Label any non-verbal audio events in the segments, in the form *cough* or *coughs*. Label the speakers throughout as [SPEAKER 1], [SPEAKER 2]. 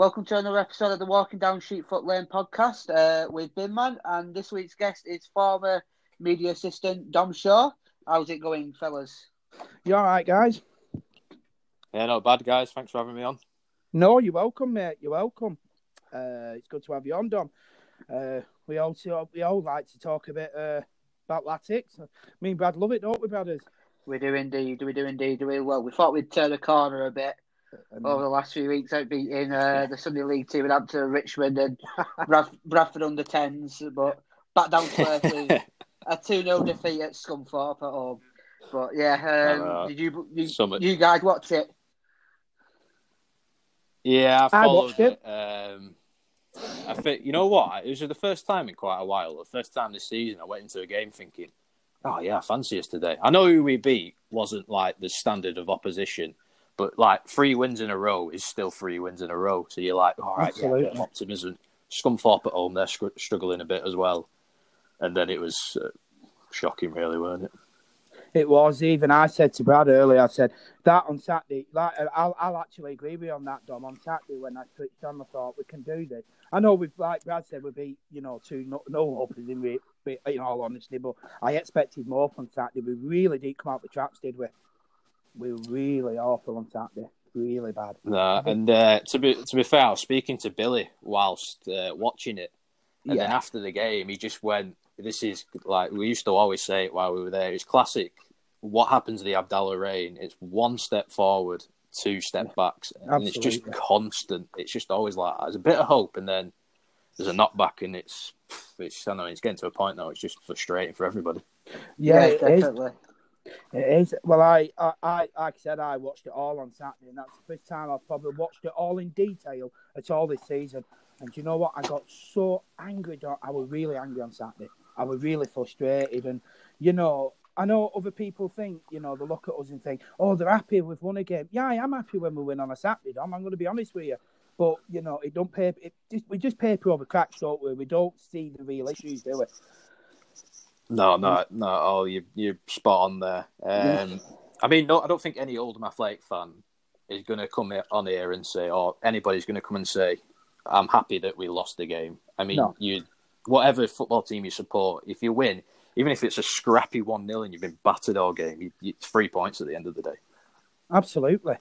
[SPEAKER 1] welcome to another episode of the Walking Down Sheepfoot Lane podcast uh, with Binman, and this week's guest is former media assistant Dom Shaw. How's it going, fellas?
[SPEAKER 2] You all right, guys?
[SPEAKER 3] Yeah, not bad, guys. Thanks for having me on.
[SPEAKER 2] No, you're welcome, mate. You're welcome. Uh, it's good to have you on, Dom. Uh, we also we all like to talk a bit uh, about Latics. Me and Brad love it, don't we, brothers?
[SPEAKER 1] We do indeed. We do indeed. We well. We thought we'd turn the corner a bit
[SPEAKER 2] And-
[SPEAKER 1] over the last few weeks, out beating uh, the Sunday League team and up to Richmond and *laughs* Brad- Bradford under tens, but back down to earth with a two 0 defeat at Scunthorpe at home. But yeah, um,
[SPEAKER 3] I
[SPEAKER 1] did you you,
[SPEAKER 3] Summit.
[SPEAKER 1] you guys watch it?
[SPEAKER 3] Yeah, I
[SPEAKER 2] I
[SPEAKER 3] followed
[SPEAKER 2] watched
[SPEAKER 3] it. Um, I think you know what? It was the first time in quite a while. The first time this season, I went into a game thinking, "Oh yeah, I fancy us today." I know who we beat wasn't like the standard of opposition, but like three wins in a row is still three wins in a row. So you're like, "All right, yeah, a bit optimism." Scunthorpe at home, they're str- struggling a bit as well, and then it was uh, shocking, really, weren't it?
[SPEAKER 2] It was even. I said to Brad earlier. I said that on Saturday. Like, I'll, I'll actually agree with you on that, Dom. On Saturday, when I switched on, I thought we can do this. I know we've, like Brad said, we beat you know two no, no hopers in in all honesty, but I expected more from Saturday. We really did come out the traps, did we? We were really awful on Saturday. Really bad.
[SPEAKER 3] No, and uh, to be to be fair, I was speaking to Billy whilst uh, watching it, and then after the game, he just went, "This is like we used to always say it while we were there. It's classic. What happens to the Abdallah Reign? It's one step forward, two step backs, and it's just constant. It's just always like that. There's a bit of hope, and then there's a knockback, and it's it's I know it's getting to a point now. It's just frustrating for everybody.
[SPEAKER 2] Yeah, it is. It is. Well, I, I, I, like I said, I watched it all on Saturday, and that's the first time I've probably watched it all in detail at all this season. And you know what? I got so angry. I was really angry on Saturday. I was really frustrated, and you know, I know other people think, you know, they look at us and think, oh, they're happy we've won a game. Yeah, I am happy when we win on a Saturday, Dom. I'm going to be honest with you. But you know, it don't pay. It just, we just paper over cracks, don't we? We don't see the real issues, do we?
[SPEAKER 3] No, no, no. Oh, you you're spot on there. Um, I mean, no, I don't think any Oldham Athletic fan is going to come on here and say, or anybody's going to come and say, "I'm happy that we lost the game." I mean,
[SPEAKER 2] No.
[SPEAKER 3] you, whatever football team you support, if you win, even if it's a scrappy one 0 and you've been battered all game, you, you, it's three points at the end of the day.
[SPEAKER 2] Absolutely,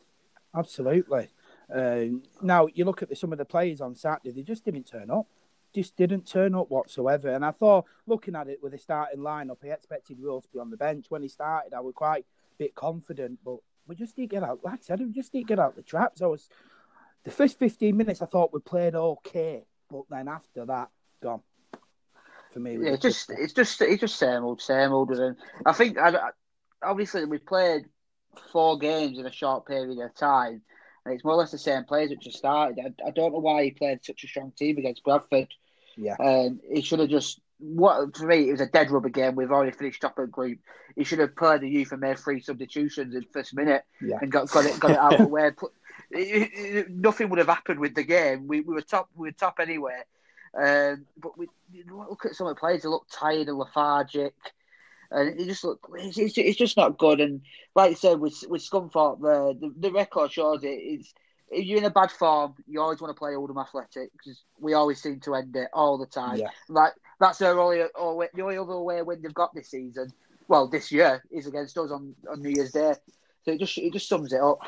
[SPEAKER 2] absolutely. Uh, now you look at the, some of the players on Saturday; they just didn't turn up. Just didn't turn up whatsoever. And I thought, looking at it with the starting lineup, I expected Will to be on the bench when he started. I was quite a bit confident, but we just didn't get out. Like I said, we just didn't get out the traps. I was the first fifteen minutes. I thought we played okay, but then after that, gone. For me,
[SPEAKER 1] Yeah, it's just it's just it's just same old, same old. And I think I, I- obviously we played four games in a short period of time, and it's more or less the same players which have started. I, I don't know why he played such a strong team against Bradford.
[SPEAKER 2] Yeah,
[SPEAKER 1] Um, he should have just what for me it was a dead rubber game. We've already finished top of the group. He should have played the youth and made three substitutions in the first minute
[SPEAKER 2] yeah,
[SPEAKER 1] and got got it got it out *laughs* of the way. Put, it- it- nothing would have happened with the game. We, we were top. We were top anyway. Um, but we look at some of the players. They look tired and lethargic, and it just look. It's, it's, it's just not good. And like I said, with with Scunthorpe, the, the the record shows it. It's if you're in a bad form, you always want to play Oldham Athletic because we always seem to end it all the time.
[SPEAKER 2] yeah.
[SPEAKER 1] Like that's their only, only the only other way win they've got this season. Well, this year is against us on, on New Year's Day. So it just it just sums it up.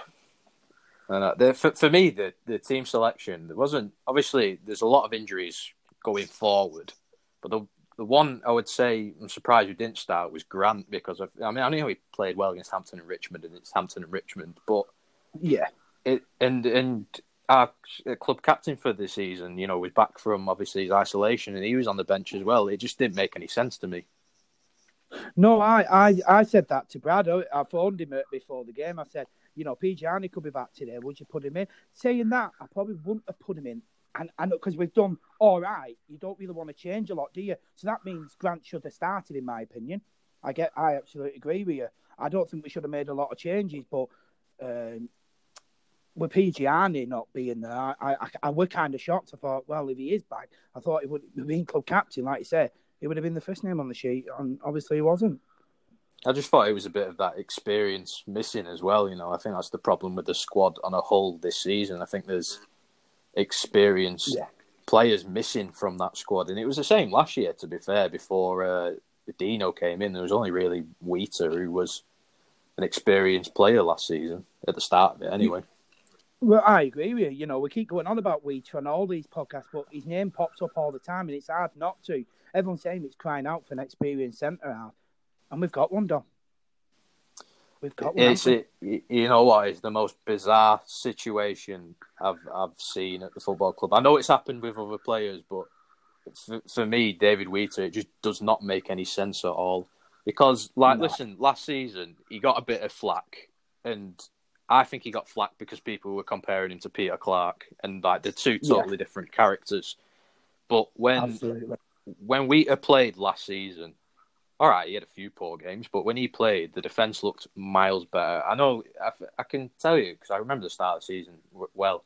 [SPEAKER 3] And for, for me, the, the team selection, there wasn't obviously there's a lot of injuries going forward, but the the one I would say I'm surprised we didn't start was Grant because of, I mean I know he played well against Hampton and Richmond, and it's Hampton and Richmond, but
[SPEAKER 2] yeah.
[SPEAKER 3] It and and our club captain for the season, you know, was back from obviously his isolation, and he was on the bench as well. It just didn't make any sense to me.
[SPEAKER 2] No, I, I, I said that to Brad. I phoned him uh, before the game. I said, you know, Piergianni could be back today. Would you put him in? Saying that, I probably wouldn't have put him in. And because we've done all right. You don't really want to change a lot, do you? So that means Grant should have started, in my opinion. I get, I absolutely agree with you. I don't think we should have made a lot of changes, but um, with PG not being there, I, I, I we're kind of shocked. I thought, well, if he is back, I thought he would have been club captain, like you said. He would have been the first name on the sheet, and obviously he wasn't.
[SPEAKER 3] I just thought it was a bit of that experience missing as well. You know, I think that's the problem with the squad on a whole this season. I think there's experienced
[SPEAKER 2] Yeah.
[SPEAKER 3] players missing from that squad, and it was the same last year. To be fair, before uh, Dino came in, there was only really Wheater who was an experienced player last season at the start of it. Anyway,
[SPEAKER 2] Well, I agree with you. You know, we keep going on about Weech on all these podcasts, but his name pops up all the time, and it's hard not to. Everyone's saying it's crying out for an experienced centre half, and we've got one, Dom. We've got one.
[SPEAKER 3] it's it, you know what? It's the most bizarre situation I've I've seen at the football club. I know it's happened with other players, but for, for me, David Wheater, it just does not make any sense at all. Because, like,
[SPEAKER 2] No.
[SPEAKER 3] listen, last season he got a bit of flack, and I think he got flack because people were comparing him to Peter Clarke, and like they're two
[SPEAKER 2] Yeah.
[SPEAKER 3] totally different characters. But when
[SPEAKER 2] Absolutely.
[SPEAKER 3] when Wheater played last season, all right, he had a few poor games, but when he played, the defense looked miles better. I know, I, I can tell you because I remember the start of the season well.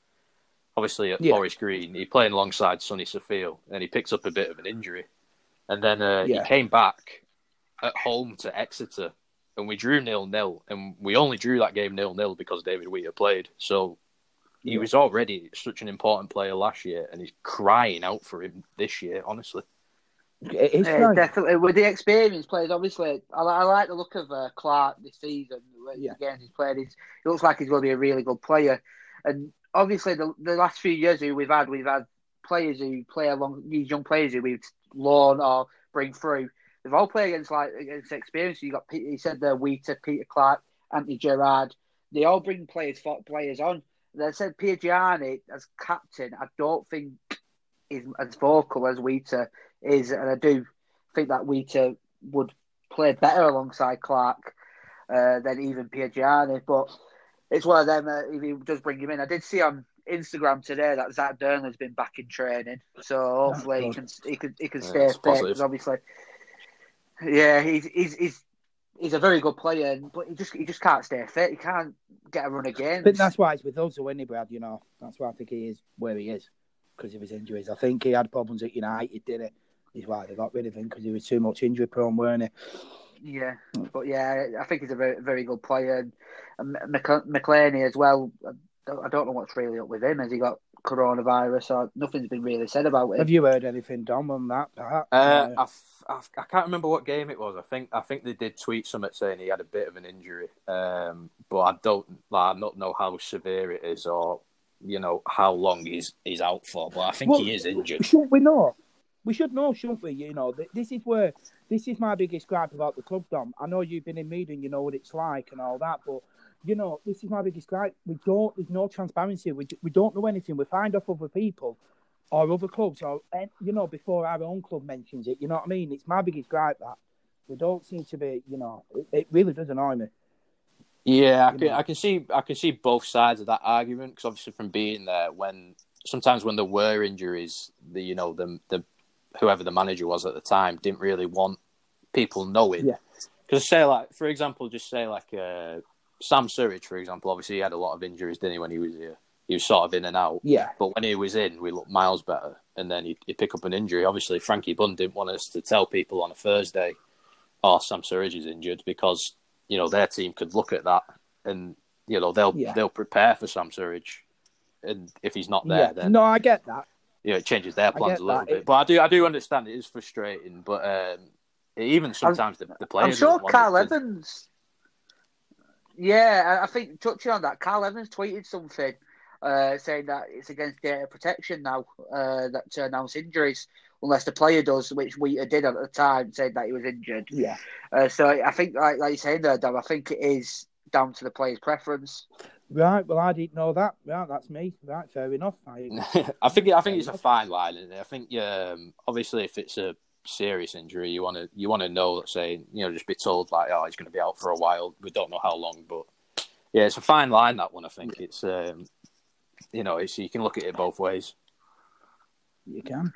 [SPEAKER 3] Obviously, at
[SPEAKER 2] Yeah.
[SPEAKER 3] Forest Green, he played alongside Sonny Safil, and he picks up a bit of an injury, and then uh,
[SPEAKER 2] Yeah.
[SPEAKER 3] he came back at home to Exeter, and we drew nil nil, and we only drew that game nil nil because David Wheater played. So he
[SPEAKER 2] Yeah.
[SPEAKER 3] was already such an important player last year, and he's crying out for him this year. Honestly.
[SPEAKER 2] It is
[SPEAKER 1] Yeah,
[SPEAKER 2] right.
[SPEAKER 1] definitely. With the experienced players, obviously, I, I like the look of uh, Clark this season.
[SPEAKER 2] Yeah.
[SPEAKER 1] Again, he's played. He's, he looks like he's going to be a really good player. And obviously, the, the last few years who we've had, we've had players who play along these young players who we've loan or bring through. They've all played against like against experience. You got Pete- he said the Wheater, Peter Clarke, Anthony Gerrard. They all bring players players on. They said Piergianni as captain. I don't think is as vocal as Wheater is, and I do think that Wheater would play better alongside Clark uh, than even Gianni. But it's one of them. Uh, if he does bring him in, I did see on Instagram today that Zak Dearnley's been back in training, so hopefully he can he can he can
[SPEAKER 3] Yeah,
[SPEAKER 1] stay
[SPEAKER 3] that's
[SPEAKER 1] fit.
[SPEAKER 3] positive.
[SPEAKER 1] 'cause obviously, yeah, he's he's he's. He's a very good player, but he just he just can't stay fit. He can't get a run again.
[SPEAKER 2] But that's why he's with us, isn't he, Brad? You know, that's why I think he is where he is because of his injuries. I think he had problems at United, did it? Is why they got rid of him because he was too much injury prone, weren't he?
[SPEAKER 1] Yeah, but yeah, I think he's a very, very good player. And, and as well. I don't, know what's really up with him. Has he got coronavirus or nothing's been really said about it?
[SPEAKER 2] Have you heard anything, Dom, on that? Perhaps?
[SPEAKER 3] Uh, I, f- I, f- I can't remember what game it was. I think I think they did tweet something saying he had a bit of an injury, um, but I don't like, I don't know how severe it is or you know how long he's he's out for. But I think
[SPEAKER 2] Well,
[SPEAKER 3] he is injured.
[SPEAKER 2] Shouldn't we know? We should know, shouldn't we? You know, this is where this is my biggest gripe about the club, Dom. I know you've been in media and you know what it's like and all that, but you know, this is my biggest gripe. We don't. There's no transparency. We we don't know anything. We find off other people or other clubs, or you know, before our own club mentions it. You know what I mean? It's my biggest gripe that we don't seem to be. You know, it, it really does annoy me.
[SPEAKER 3] Yeah, I
[SPEAKER 2] You
[SPEAKER 3] can
[SPEAKER 2] know.
[SPEAKER 3] I can see I can see both sides of that argument because obviously from being there when sometimes when there were injuries, the you know the the whoever the manager was at the time didn't really want people knowing.
[SPEAKER 2] Yeah.
[SPEAKER 3] Because say like for example, just say like uh, Sam Surridge for example. Obviously he had a lot of injuries, didn't he? When he was here, he was sort of in and out.
[SPEAKER 2] Yeah,
[SPEAKER 3] But when he was in, we looked miles better. And then he'd, he'd pick up an injury. Obviously, Frankie Bunn didn't want us to tell people on a Thursday, "Oh, Sam Surridge is injured," because you know their team could look at that and you know they'll
[SPEAKER 2] Yeah.
[SPEAKER 3] they'll prepare for Sam Surridge. And if he's not there,
[SPEAKER 2] yeah.
[SPEAKER 3] then
[SPEAKER 2] No, I get that.
[SPEAKER 3] you know, it changes their plans a little
[SPEAKER 2] that.
[SPEAKER 3] bit.
[SPEAKER 2] It-
[SPEAKER 3] But I do I do understand it is frustrating. But um, even sometimes the, the players.
[SPEAKER 1] I'm sure Carl Evans. Yeah, I I think touching on that, Carl Evans tweeted something uh, saying that it's against data protection now uh, that to announce injuries unless the player does, which Wheater did at the time, saying that he was injured.
[SPEAKER 2] Yeah.
[SPEAKER 1] Uh, so I think, like, like you're saying there, Dom, I think it is down to the player's preference.
[SPEAKER 2] Right. Well, I didn't know that. Right. That's me. Right. Fair enough. I, *laughs*
[SPEAKER 3] I think I think it's a fine line. Isn't it? I think um, obviously if it's a serious injury, you want to you want to know. Let's say you know just be told like oh he's going to be out for a while. We don't know how long, but yeah, it's a fine line that one. I think it's um, you know it's you can look at it both ways.
[SPEAKER 2] You can.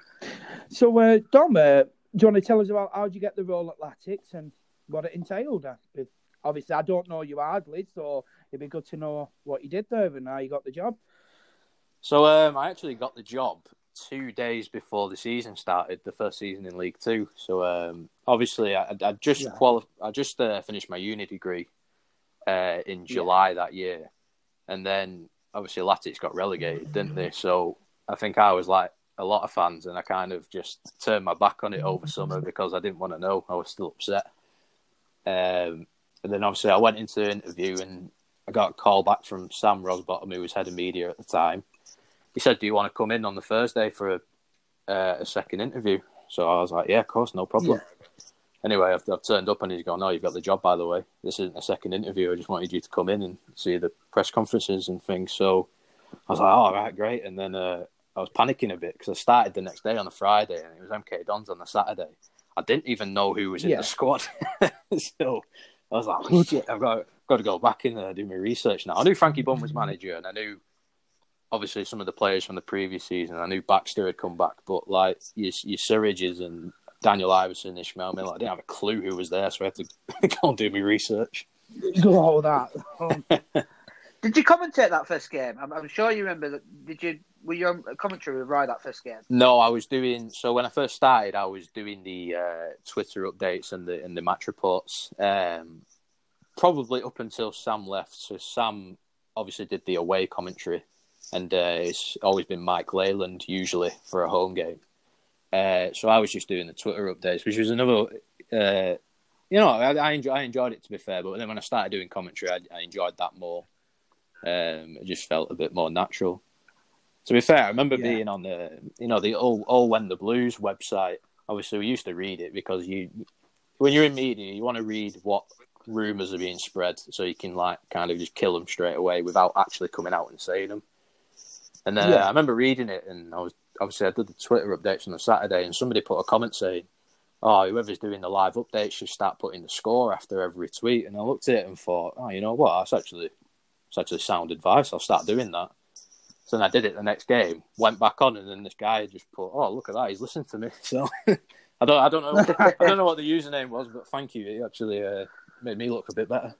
[SPEAKER 2] So, uh, Dom, uh, do you want to tell us about how did you get the role at Latics and what it entailed? Uh, Obviously, I don't know you hardly, so it'd be good to know what you did there and how you got the job.
[SPEAKER 3] So um, I actually got the job two days before the season started, the first season in League Two. So um, obviously, I, I just
[SPEAKER 2] Yeah.
[SPEAKER 3] quali- I just uh, finished my uni degree uh, in July that year, and then obviously Latics got relegated, didn't they? So I think I was like a lot of fans, and I kind of just turned my back on it over summer because I didn't want to know. I was still upset. Um, and then obviously I went into the interview and I got a call back from Sam Rosbottom, who was head of media at the time. He said, "Do you want to come in on the Thursday for a, uh, a second interview?" So I was like, "Yeah, of course, no problem." Anyway, I've, I've, turned up and he's gone, "No, you've got the job, by the way. This isn't a second interview. I just wanted you to come in and see the press conferences and things." So I was like, "Oh, all right, great." And then uh, I was panicking a bit because I started the next day on a Friday and it was MK Dons on the Saturday. I didn't even know who was in
[SPEAKER 2] Yeah.
[SPEAKER 3] the squad. *laughs* so I was like, oh, shit, I've got, got to go back in there and do my research now. I knew Frankie Bunn was manager and I knew obviously some of the players from the previous season. I knew Baxter had come back, but like your, your Surridges and Daniel Iversen, Ishmael Miller, I didn't have a clue who was there, so I had to *laughs* go and do my research.
[SPEAKER 2] All that. Um, *laughs*
[SPEAKER 1] Did you commentate that first game? I'm, I'm sure you remember that. Did you? Were you on commentary with Rye that first game?
[SPEAKER 3] No, I was doing so when I first started. I was doing the uh, Twitter updates and the and the match reports. Um, probably up until Sam left. So Sam obviously did the away commentary, and uh, it's always been Mike Leyland usually for a home game. Uh, so I was just doing the Twitter updates, which was another. Uh, you know, I, I, enjoy, I enjoyed it to be fair, but then when I started doing commentary, I, I enjoyed that more. Um, it just felt a bit more natural. To be fair, I remember
[SPEAKER 2] Yeah.
[SPEAKER 3] being on the, you know, the all, all when the blues website. Obviously, we used to read it because you, when you're in media, you want to read what rumors are being spread, so you can like kind of just kill them straight away without actually coming out and saying them. And then
[SPEAKER 2] Yeah.
[SPEAKER 3] I remember reading it, and I was obviously I did the Twitter updates on the Saturday, and somebody put a comment saying, "Oh, whoever's doing the live updates should start putting the score after every tweet." And I looked at it and thought, "Oh, you know what? That's actually that's actually sound advice. I'll start doing that." So then I did it the next game, went back on, and then this guy just put, "Oh, look at that! He's listened to me." *laughs* So I don't, I don't know, I don't know what the username was, but thank you. It actually uh, made me look a bit better.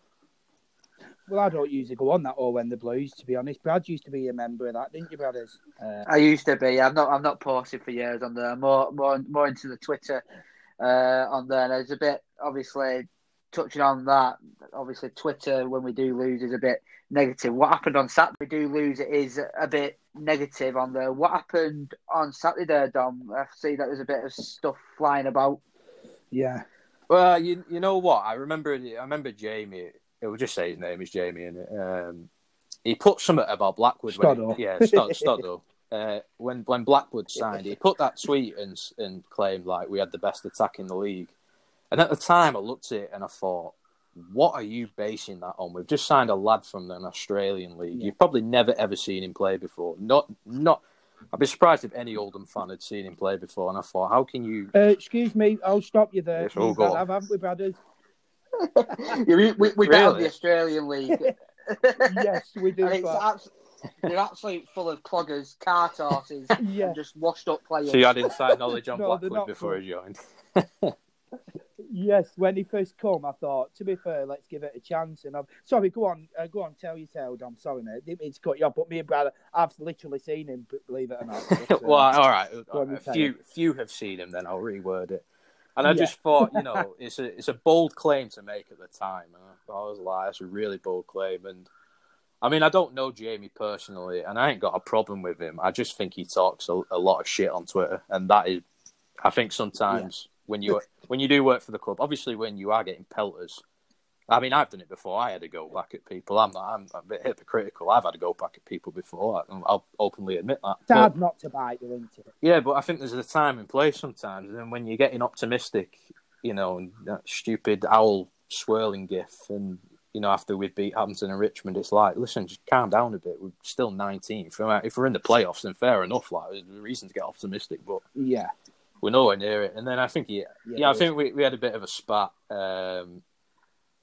[SPEAKER 2] Well, I don't usually go on that or when the Blues, to be honest. Brad used to be a member of that, didn't you, brothers? Uh,
[SPEAKER 1] I used to be. I'm not. I'm not posting for years on there. More, more, more into the Twitter uh, on there. And there's a bit, obviously, touching on that. Obviously, Twitter when we do lose is a bit negative. What happened on Saturday? We do lose. It is a bit negative on there. What happened on Saturday, there, Dom? I see that there's a bit of stuff flying about.
[SPEAKER 2] yeah.
[SPEAKER 3] Well, you you know what? I remember I remember Jamie. It will just say his name is Jamie, and um, he put something about Blackwood. When yeah, Stod, *laughs* Stoddo. Uh, when when Blackwood signed, he put that tweet and and claimed like we had the best attack in the league. And at the time, I looked at it and I thought, what are you basing that on? We've just signed a lad from an Australian league.
[SPEAKER 2] Yeah.
[SPEAKER 3] You've probably never ever seen him play before. Not not. I'd be surprised if any Oldham fan had seen him play before. And I thought, how can you?
[SPEAKER 2] Uh, excuse me, I'll stop you there.
[SPEAKER 3] Yes, we'll go
[SPEAKER 2] have, haven't we, brothers?
[SPEAKER 1] Yeah, we we, we bet on
[SPEAKER 3] Really?
[SPEAKER 1] the Australian league. *laughs*
[SPEAKER 2] yes, we do.
[SPEAKER 1] And it's
[SPEAKER 2] but-
[SPEAKER 1] abs- they're absolutely full of cloggers, cart horses, *laughs*
[SPEAKER 2] Yeah.
[SPEAKER 1] and just washed up players.
[SPEAKER 3] So you had inside knowledge on *laughs*
[SPEAKER 2] No, they're
[SPEAKER 3] Blackwood before
[SPEAKER 2] good.
[SPEAKER 3] he joined.
[SPEAKER 2] Yes, when he first come, I thought, to be fair, let's give it a chance. And I've sorry, go on, uh, go on, tell your tale, Dom. Sorry, mate, didn't mean to cut you off, but me and brother, I've literally seen him. b- Believe it or not. But, uh,
[SPEAKER 3] well, all right.
[SPEAKER 2] Go
[SPEAKER 3] a few few have seen him. Then I'll reword it. And I
[SPEAKER 2] Yeah.
[SPEAKER 3] just thought, you *laughs* know, it's a it's a bold claim to make at the time. And I I was like, that's a really bold claim. And I mean, I don't know Jamie personally, and I ain't got a problem with him. I just think he talks a, a lot of shit on Twitter, and that is, I think sometimes when you when you do work for the club, obviously when you are getting pelters. I mean, I've done it before. I had to go back at people. I'm. I'm a bit hypocritical. I've had to go back at people before. I'll openly admit that.
[SPEAKER 2] it's
[SPEAKER 3] But-
[SPEAKER 2] not to bite, you, isn't it?
[SPEAKER 3] yeah, but I think there's a time and place sometimes, and when you're getting optimistic, you know, and that stupid owl swirling gif, and you know, after we've beat Hampton and Richmond, it's like, listen, just calm down a bit. We're still 19th. If we're- in the playoffs, then fair enough. Like, there's a reason to get optimistic, but
[SPEAKER 2] Yeah,
[SPEAKER 3] we're nowhere near it. And then I think, he,
[SPEAKER 2] Yeah,
[SPEAKER 3] yeah, I think we, we had a bit of a spat. Um,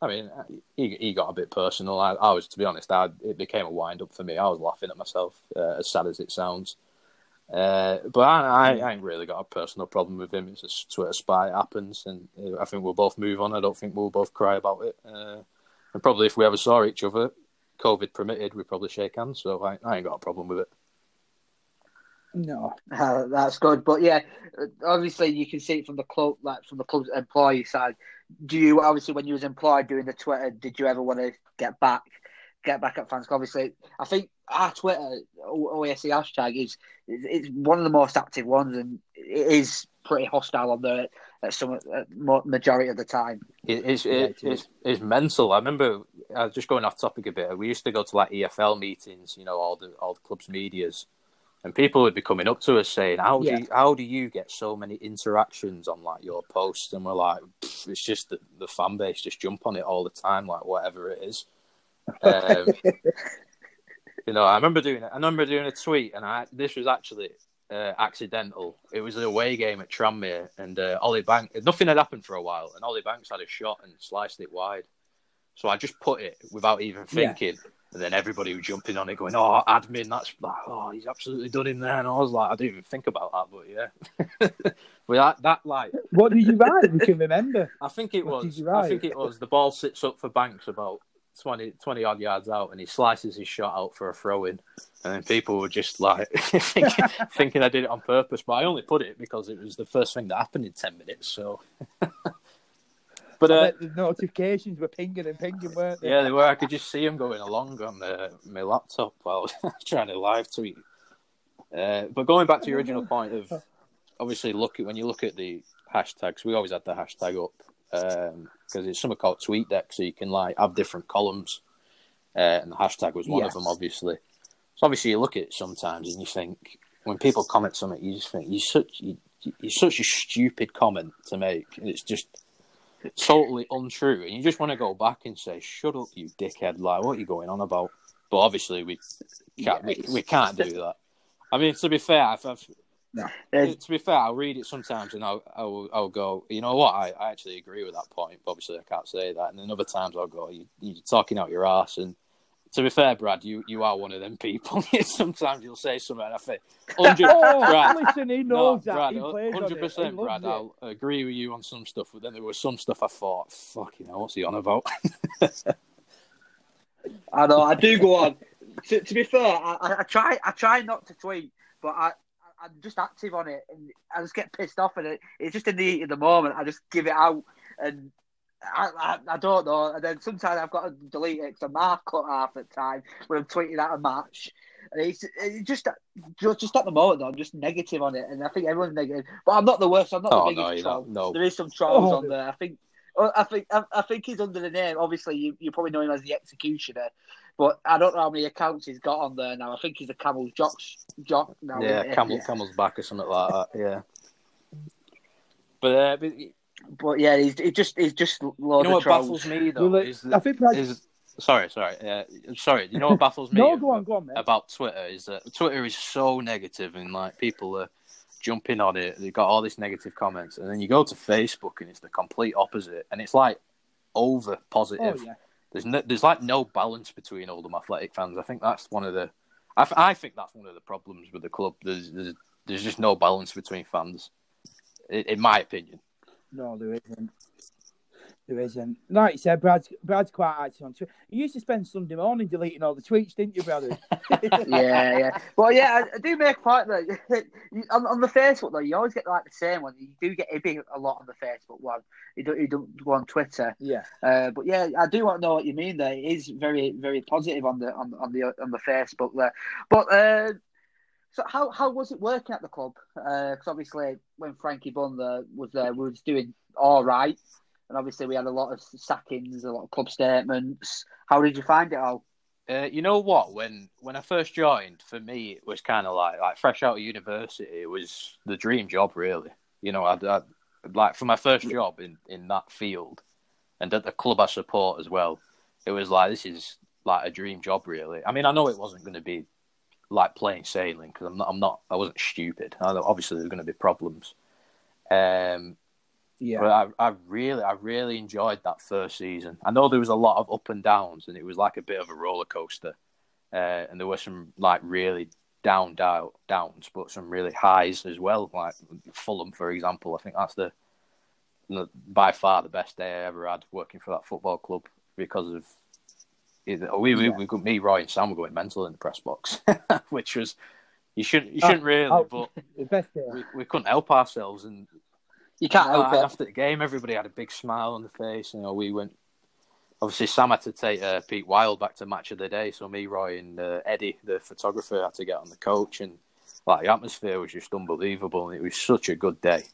[SPEAKER 3] I mean, he, he got a bit personal. I, I was, to be honest, I, it became a wind up for me. I was laughing at myself, uh, as sad as it sounds. Uh, but I, I, ain't really got a personal problem with him. It's a Twitter spy. It happens, and uh, I think we'll both move on. I don't think we'll both cry about it. Uh, and probably if we ever saw each other, COVID permitted, we'd probably shake hands. So I, I ain't got a problem with it.
[SPEAKER 2] no,
[SPEAKER 1] Uh, that's good, but yeah, obviously you can see it from the club, like from the club's employee side. Do you obviously, when you was employed doing the Twitter, did you ever want to get back? get back at fans. Obviously, I think our Twitter OAC hashtag is it's one of the most active ones, and it is pretty hostile on there at some at majority of the time.
[SPEAKER 3] It, it's, it, it's it's mental. I remember I was just going off topic a bit. We used to go to like EFL meetings, you know, all the all the clubs' medias, and people would be coming up to us saying, "How do you, how do you get so many interactions on like your posts?" And we're like, "It's just that the fan base just jump on it all the time, like whatever it is." Um, *laughs* you know, I remember doing it. I remember doing a tweet, and I this was actually uh, accidental. It was an away game at Tranmere, and uh, Ollie Banks. Nothing had happened for a while, and Ollie Banks had a shot and sliced it wide. So I just put it without even thinking. Yeah. And then everybody was jumping on it, going, "Oh, admin, that's like, oh, he's absolutely done him there." And I was like, I didn't even think about that, but yeah. *laughs* but that, that, like,
[SPEAKER 2] what did you write? You can remember. *laughs*
[SPEAKER 3] I think it what was. I think it was the ball sits up for Banks about 20, 20 odd yards out, and he slices his shot out for a throw in, and then people were just like *laughs* thinking, thinking I did it on purpose, but I only put it because it was the first thing that happened in ten minutes. So.
[SPEAKER 2] But uh, the notifications were pinging and pinging, weren't they?
[SPEAKER 3] Yeah, they were. I could just see them going along on the, my laptop while I was *laughs* trying to live tweet. Uh, but going back to your original point of obviously look at when you look at the hashtags, we always had the hashtag up because um, it's something called TweetDeck, so you can like have different columns, uh, and the hashtag was one yes. of them, obviously. So obviously you look at it sometimes and you think when people comment something, you just think you such you, you're such a stupid comment to make, and it's just totally untrue, and you just want to go back and say, "Shut up, you dickhead!" Like, what are you going on about? But obviously, we can't. Yeah, we, we, can't do that. I mean, to be fair, I've, I've, no. to be fair, I'll read it sometimes, and I'll, I'll, I'll go, you know what? I, I actually agree with that point. But obviously, I can't say that. And then other times, I'll go, you, you're talking out your ass, and to be fair, Brad, you, you are one of them people. *laughs* Sometimes you'll say something, and I think, *laughs* 100,
[SPEAKER 2] oh, Brad, listen, he knows no,
[SPEAKER 3] Brad, 100%, Brad, it. I'll agree with you on some stuff, but then there was some stuff I thought, fucking hell, what's he on about? *laughs*
[SPEAKER 1] I know, I do go on. to, to be fair, I, I, try I try not to tweet, but I, I'm just active on it, and I just get pissed off, and it, it's just in the in the moment. I just give it out, and I, I, I, don't know. And then sometimes I've got to delete it because I'm half cut half at the time when I'm tweeting out a match. And it's, it's just, just at the moment, though, I'm just negative on it. And I think everyone's negative. But I'm not the worst. I'm not oh, the biggest no, troll. No. There is some trolls oh. on there. I think. I think I, I, think he's under the name. Obviously, you, you probably know him as the Executioner, but I don't know how many accounts he's got on there now. I think he's a Camel Jock Jock now.
[SPEAKER 3] Yeah, Camel yeah. Camel's back or something like that. Yeah. *laughs* But, uh, but
[SPEAKER 1] but yeah, he's, he's just he's just loads
[SPEAKER 3] you know
[SPEAKER 1] what
[SPEAKER 3] trolls. baffles me though well, is, I think Brad... is sorry, sorry, uh, sorry. You know what baffles *laughs* me?
[SPEAKER 2] no, go on, go on, man.
[SPEAKER 3] About Twitter is that Twitter is so negative and like people are jumping on it. They've got all these negative comments, and then you go to Facebook and it's the complete opposite, and it's like over positive. Oh, yeah. There's no, there's like no balance between Oldham Athletic fans. I think that's one of the, I, I think that's one of the problems with the club. There's there's, there's just no balance between fans, in, in my opinion.
[SPEAKER 2] No, there isn't. There isn't. Like you said, Brad's, Brad's quite active on Twitter. You used to spend Sunday morning deleting all the tweets, didn't you, brother? *laughs*
[SPEAKER 1] yeah, yeah. Well, yeah, I, I do make a point that *laughs* on, on, the Facebook though, you always get like the same one. You do get a lot on the Facebook one. You don't, you don't go on Twitter.
[SPEAKER 2] Yeah.
[SPEAKER 1] Uh, but yeah, I do want to know what you mean. There it is very, very positive on the on, on the on the Facebook there. But uh, so how how was it working at the club? Because uh, obviously when Frankie Bunn was there, we was doing all right, and obviously we had a lot of sackings, a lot of club statements. How did you find it all?
[SPEAKER 3] Uh, you know what? When when I first joined, for me it was kind of like like fresh out of university. It was the dream job, really. You know, I'd, I'd like for my first job in in that field, and at the club I support as well. It was like this is like a dream job, really. I mean, I know it wasn't going to be like plain sailing because I'm not, I'm not, I wasn't stupid. I know obviously there's going to be problems. Um, yeah, but I, I really, I really enjoyed that first season. I know there was a lot of up and downs, and it was like a bit of a roller coaster. Uh, and there were some like really down, down downs, but some really highs as well. Like Fulham, for example, I think that's the, the by far the best day I ever had working for that football club because of we, we, we got me, Roy, and Sam were going mental in the press box, *laughs* which was you shouldn't you shouldn't really, oh, but *laughs* we, we couldn't help ourselves, and
[SPEAKER 1] you can't help
[SPEAKER 3] After the game, everybody had a big smile on the face. You know, we went obviously Sam had to take uh, Pete Wild back to match of the day, so me, Roy, and uh, Eddie, the photographer, had to get on the coach, and like the atmosphere was just unbelievable, and it was such a good day.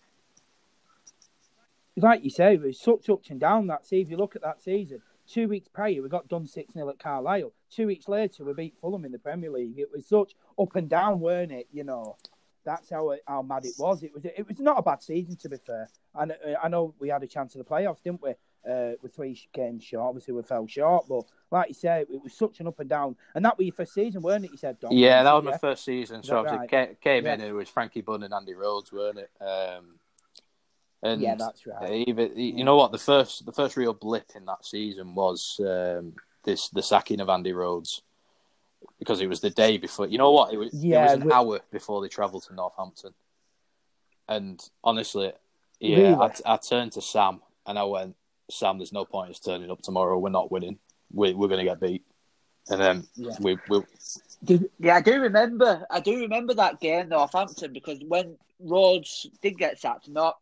[SPEAKER 2] Like you say, it was such ups and downs that season. If you look at that season, two weeks prior we got done six 0 at Carlisle. Two weeks later we beat Fulham in the Premier League. It was such up and down, weren't it? You know, that's how how mad it was. It was it was not a bad season to be fair. And uh, I know we had a chance of the playoffs, didn't we? Uh, with three games short. Obviously, we fell short, but like you say, it was such an up and down. And that was your first season, weren't it? You said, Don?
[SPEAKER 3] Yeah, that was
[SPEAKER 2] yeah?
[SPEAKER 3] my first season. So obviously
[SPEAKER 2] right?
[SPEAKER 3] came, came
[SPEAKER 2] Yeah.
[SPEAKER 3] in, it was Frankie Bunn and Andy Rhodes, weren't it? Um, and
[SPEAKER 2] Yeah, that's right.
[SPEAKER 3] Even you know what the first the first real blip in that season was um, this the sacking of Andy Rhodes because it was the day before. You know what? It was, it was an
[SPEAKER 2] we-
[SPEAKER 3] hour before they travelled to Northampton. And honestly, yeah,
[SPEAKER 2] Really?
[SPEAKER 3] I, I turned to Sam and I went, Sam, there's no point in turning up tomorrow. We're not winning. We, we're going to get beat. And then
[SPEAKER 2] Yeah.
[SPEAKER 3] we, we
[SPEAKER 2] Did,
[SPEAKER 1] Yeah, I do remember. I do remember that game, Northampton, because when Rhodes did get sacked, not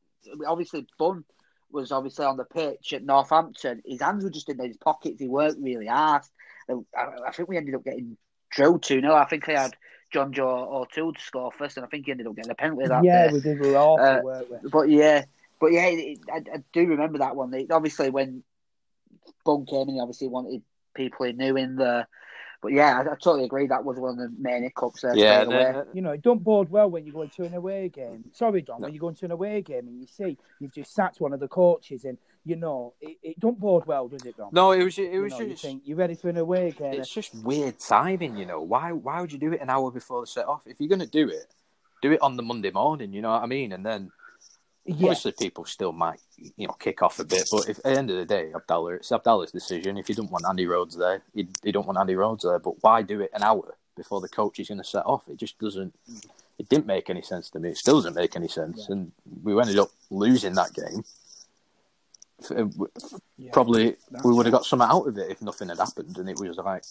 [SPEAKER 1] obviously Bunn was obviously on the pitch at Northampton. His hands were just in his pockets. He weren't really asked. I, I think we ended up getting drilled two 0 I think he had John Joe or O'Toole to score first, and I think he ended up getting a penalty that
[SPEAKER 2] yeah,
[SPEAKER 1] day.
[SPEAKER 2] we did. We were awful,
[SPEAKER 1] Uh,
[SPEAKER 2] weren't we?
[SPEAKER 1] But yeah, but yeah, it, I, I do remember that one. It- obviously, when Bunn came in, he obviously wanted people he knew in there. But yeah, I, I totally agree. That was one of the main hiccups there.
[SPEAKER 3] yeah,
[SPEAKER 1] straight away.
[SPEAKER 2] You know, it don't bode well when you go into an away game. Sorry, Don,
[SPEAKER 3] No.
[SPEAKER 2] when you go into an away game and you see you've just sacked one of the coaches, and you know it, it don't bode well, does it, Don?
[SPEAKER 3] no, it was it
[SPEAKER 2] You
[SPEAKER 3] was
[SPEAKER 2] know, you
[SPEAKER 3] just
[SPEAKER 2] think you're ready for an away game.
[SPEAKER 3] it's just weird timing, you know. Why why would you do it an hour before the set off? If you're going to do it, do it on the Monday morning. You know what I mean? And then
[SPEAKER 2] yeah,
[SPEAKER 3] obviously people still might you know kick off a bit, but if, at the end of the day, Abdallah, it's Abdallah's decision. If you don't want Andy Rhodes there, you, you don't want Andy Rhodes there. But why do it an hour before the coach is going to set off? It just doesn't. It didn't make any sense to me. It still doesn't make any sense,
[SPEAKER 2] Yeah.
[SPEAKER 3] and we ended up losing that game. Uh,
[SPEAKER 2] yeah.
[SPEAKER 3] Probably we would have got something out of it if nothing had happened, and it was like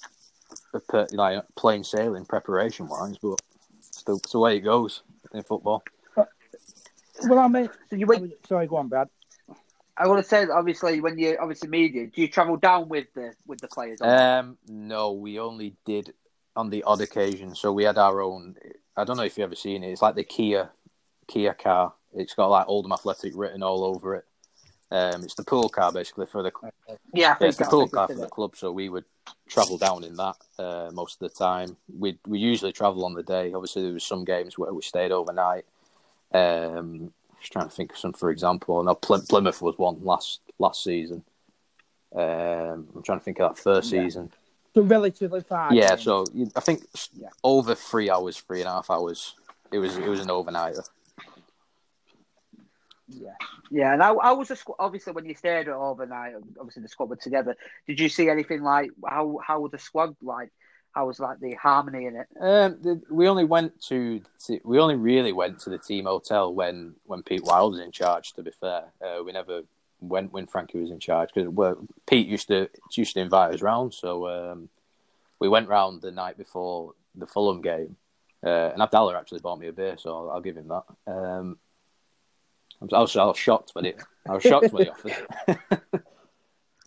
[SPEAKER 3] a per, like plain sailing preparation wise. But still, it's the way it goes in football.
[SPEAKER 2] Well, I mean,
[SPEAKER 1] So you
[SPEAKER 2] I
[SPEAKER 1] went.
[SPEAKER 2] sorry, go on, Brad.
[SPEAKER 1] I want to say that obviously when you obviously media, do you travel down with the with the players?
[SPEAKER 3] Um, no, we only did on the odd occasion. So we had our own. I don't know if you've ever seen it. It's like the Kia Kia car. It's got like Oldham Athletic written all over it. Um, it's the pool car basically for the
[SPEAKER 1] yeah,
[SPEAKER 3] yeah, it's the pool car for the club. So we would travel down in that uh, most of the time. We we usually travel on the day. Obviously, there was some games where we stayed overnight. Um, just trying to think of some, for example. No, Ply- Plymouth was one last last season. Um, I'm trying to think of that first
[SPEAKER 2] Yeah.
[SPEAKER 3] season.
[SPEAKER 2] So relatively far.
[SPEAKER 3] Yeah,
[SPEAKER 2] games.
[SPEAKER 3] so I think
[SPEAKER 2] Yeah.
[SPEAKER 3] over three hours, three and a half hours. It was it was an overnighter.
[SPEAKER 2] yeah.
[SPEAKER 1] Yeah, and how, how was the squad? Obviously, when you stayed overnight, obviously the squad were together. Did you see anything like how how the squad like? How was like the harmony in it?
[SPEAKER 3] Um, the, we only went to, to we only really went to the team hotel when when Pete Wild was in charge. To be fair, uh, we never went when Frankie was in charge because Pete used to used to invite us round. So um, we went round the night before the Fulham game, uh, and Abdallah actually bought me a beer, so I'll, I'll give him that. Um, I was, I was, I was shocked when it. I was shocked when he offered. *laughs*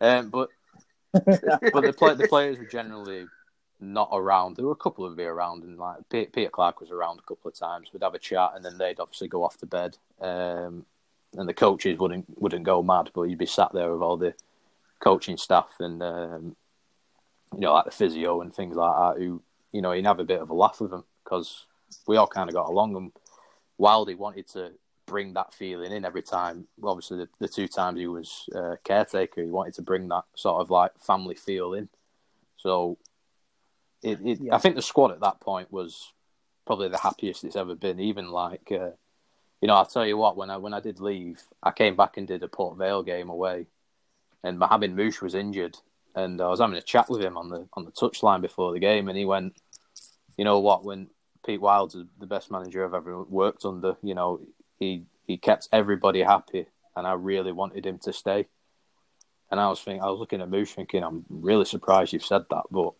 [SPEAKER 3] um, but but the play, the players were generally not around. There were a couple of me around, and like Peter, Clark was around a couple of times. We'd have a chat, and then they'd obviously go off to bed. Um, and the coaches wouldn't wouldn't go mad, but you'd be sat there with all the coaching staff and um, you know like the physio and things like that. Who you know you'd have a bit of a laugh with them because we all kind of got along. And Wildy wanted to bring that feeling in every time. Obviously, the, the two times he was uh, caretaker, he wanted to bring that sort of like family feel in. So, it, it
[SPEAKER 2] Yeah.
[SPEAKER 3] I think the squad at that point was probably the happiest it's ever been. Even like, uh, you know, I'll tell you what, when I when I did leave, I came back and did a Port Vale game away, and Mohamed Maouche was injured, and I was having a chat with him on the on the touchline before the game, and he went, you know what, when Pete Wild's the best manager I've ever worked under, you know, he he kept everybody happy, and I really wanted him to stay. And I was thinking, I was looking at Maouche thinking, I'm really surprised you've said that, but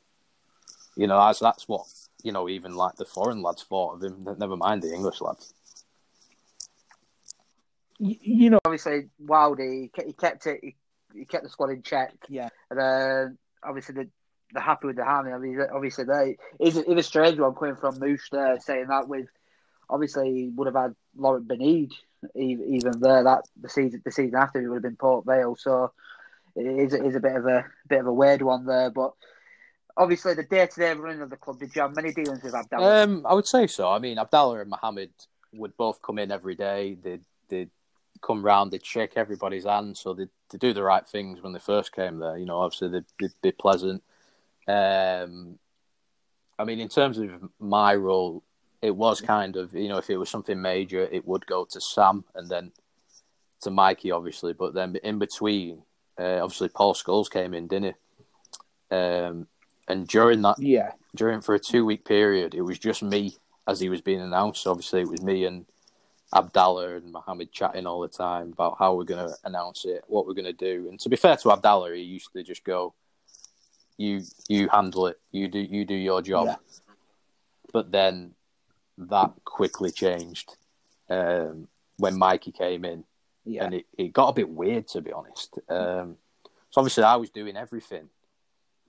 [SPEAKER 3] you know, that's that's what you know, even like the foreign lads thought of him. Never mind the English lads.
[SPEAKER 2] You, you know,
[SPEAKER 1] Obviously, Wildy he kept it. He, he kept the squad in check.
[SPEAKER 2] Yeah.
[SPEAKER 1] and uh, obviously the they're happy with the hammy. I mean, obviously they is it a strange one coming from Moose there saying that with obviously would have had Laurent Banide even there that the season the season after he would have been Port Vale. So it is, it is a bit of a bit of a weird one there, but. Obviously, the day-to-day running of the club. Did you have many dealings with Abdallah?
[SPEAKER 3] Um, I would say so. I mean, Abdallah and Mohammed would both come in every day. They'd, they'd come round, they'd shake everybody's hand, so they'd, they'd do the right things when they first came there. You know, obviously they'd, they'd be pleasant. Um, I mean, in terms of my role, it was kind of you know if it was something major, it would go to Sam and then to Mikey, obviously. But then in between, uh, obviously Paul Scholes came in, didn't he? Um, and during that,
[SPEAKER 2] yeah,
[SPEAKER 3] during for a two week period, it was just me as he was being announced. Obviously, it was me and Abdallah and Mohammed chatting all the time about how we're going to announce it, what we're going to do. And to be fair to Abdallah, he used to just go, "You you handle it. You do you do your job."
[SPEAKER 2] Yeah.
[SPEAKER 3] But then that quickly changed um, when Mikey came in,
[SPEAKER 2] yeah,
[SPEAKER 3] and it, it got a bit weird to be honest. Um, so obviously, I was doing everything,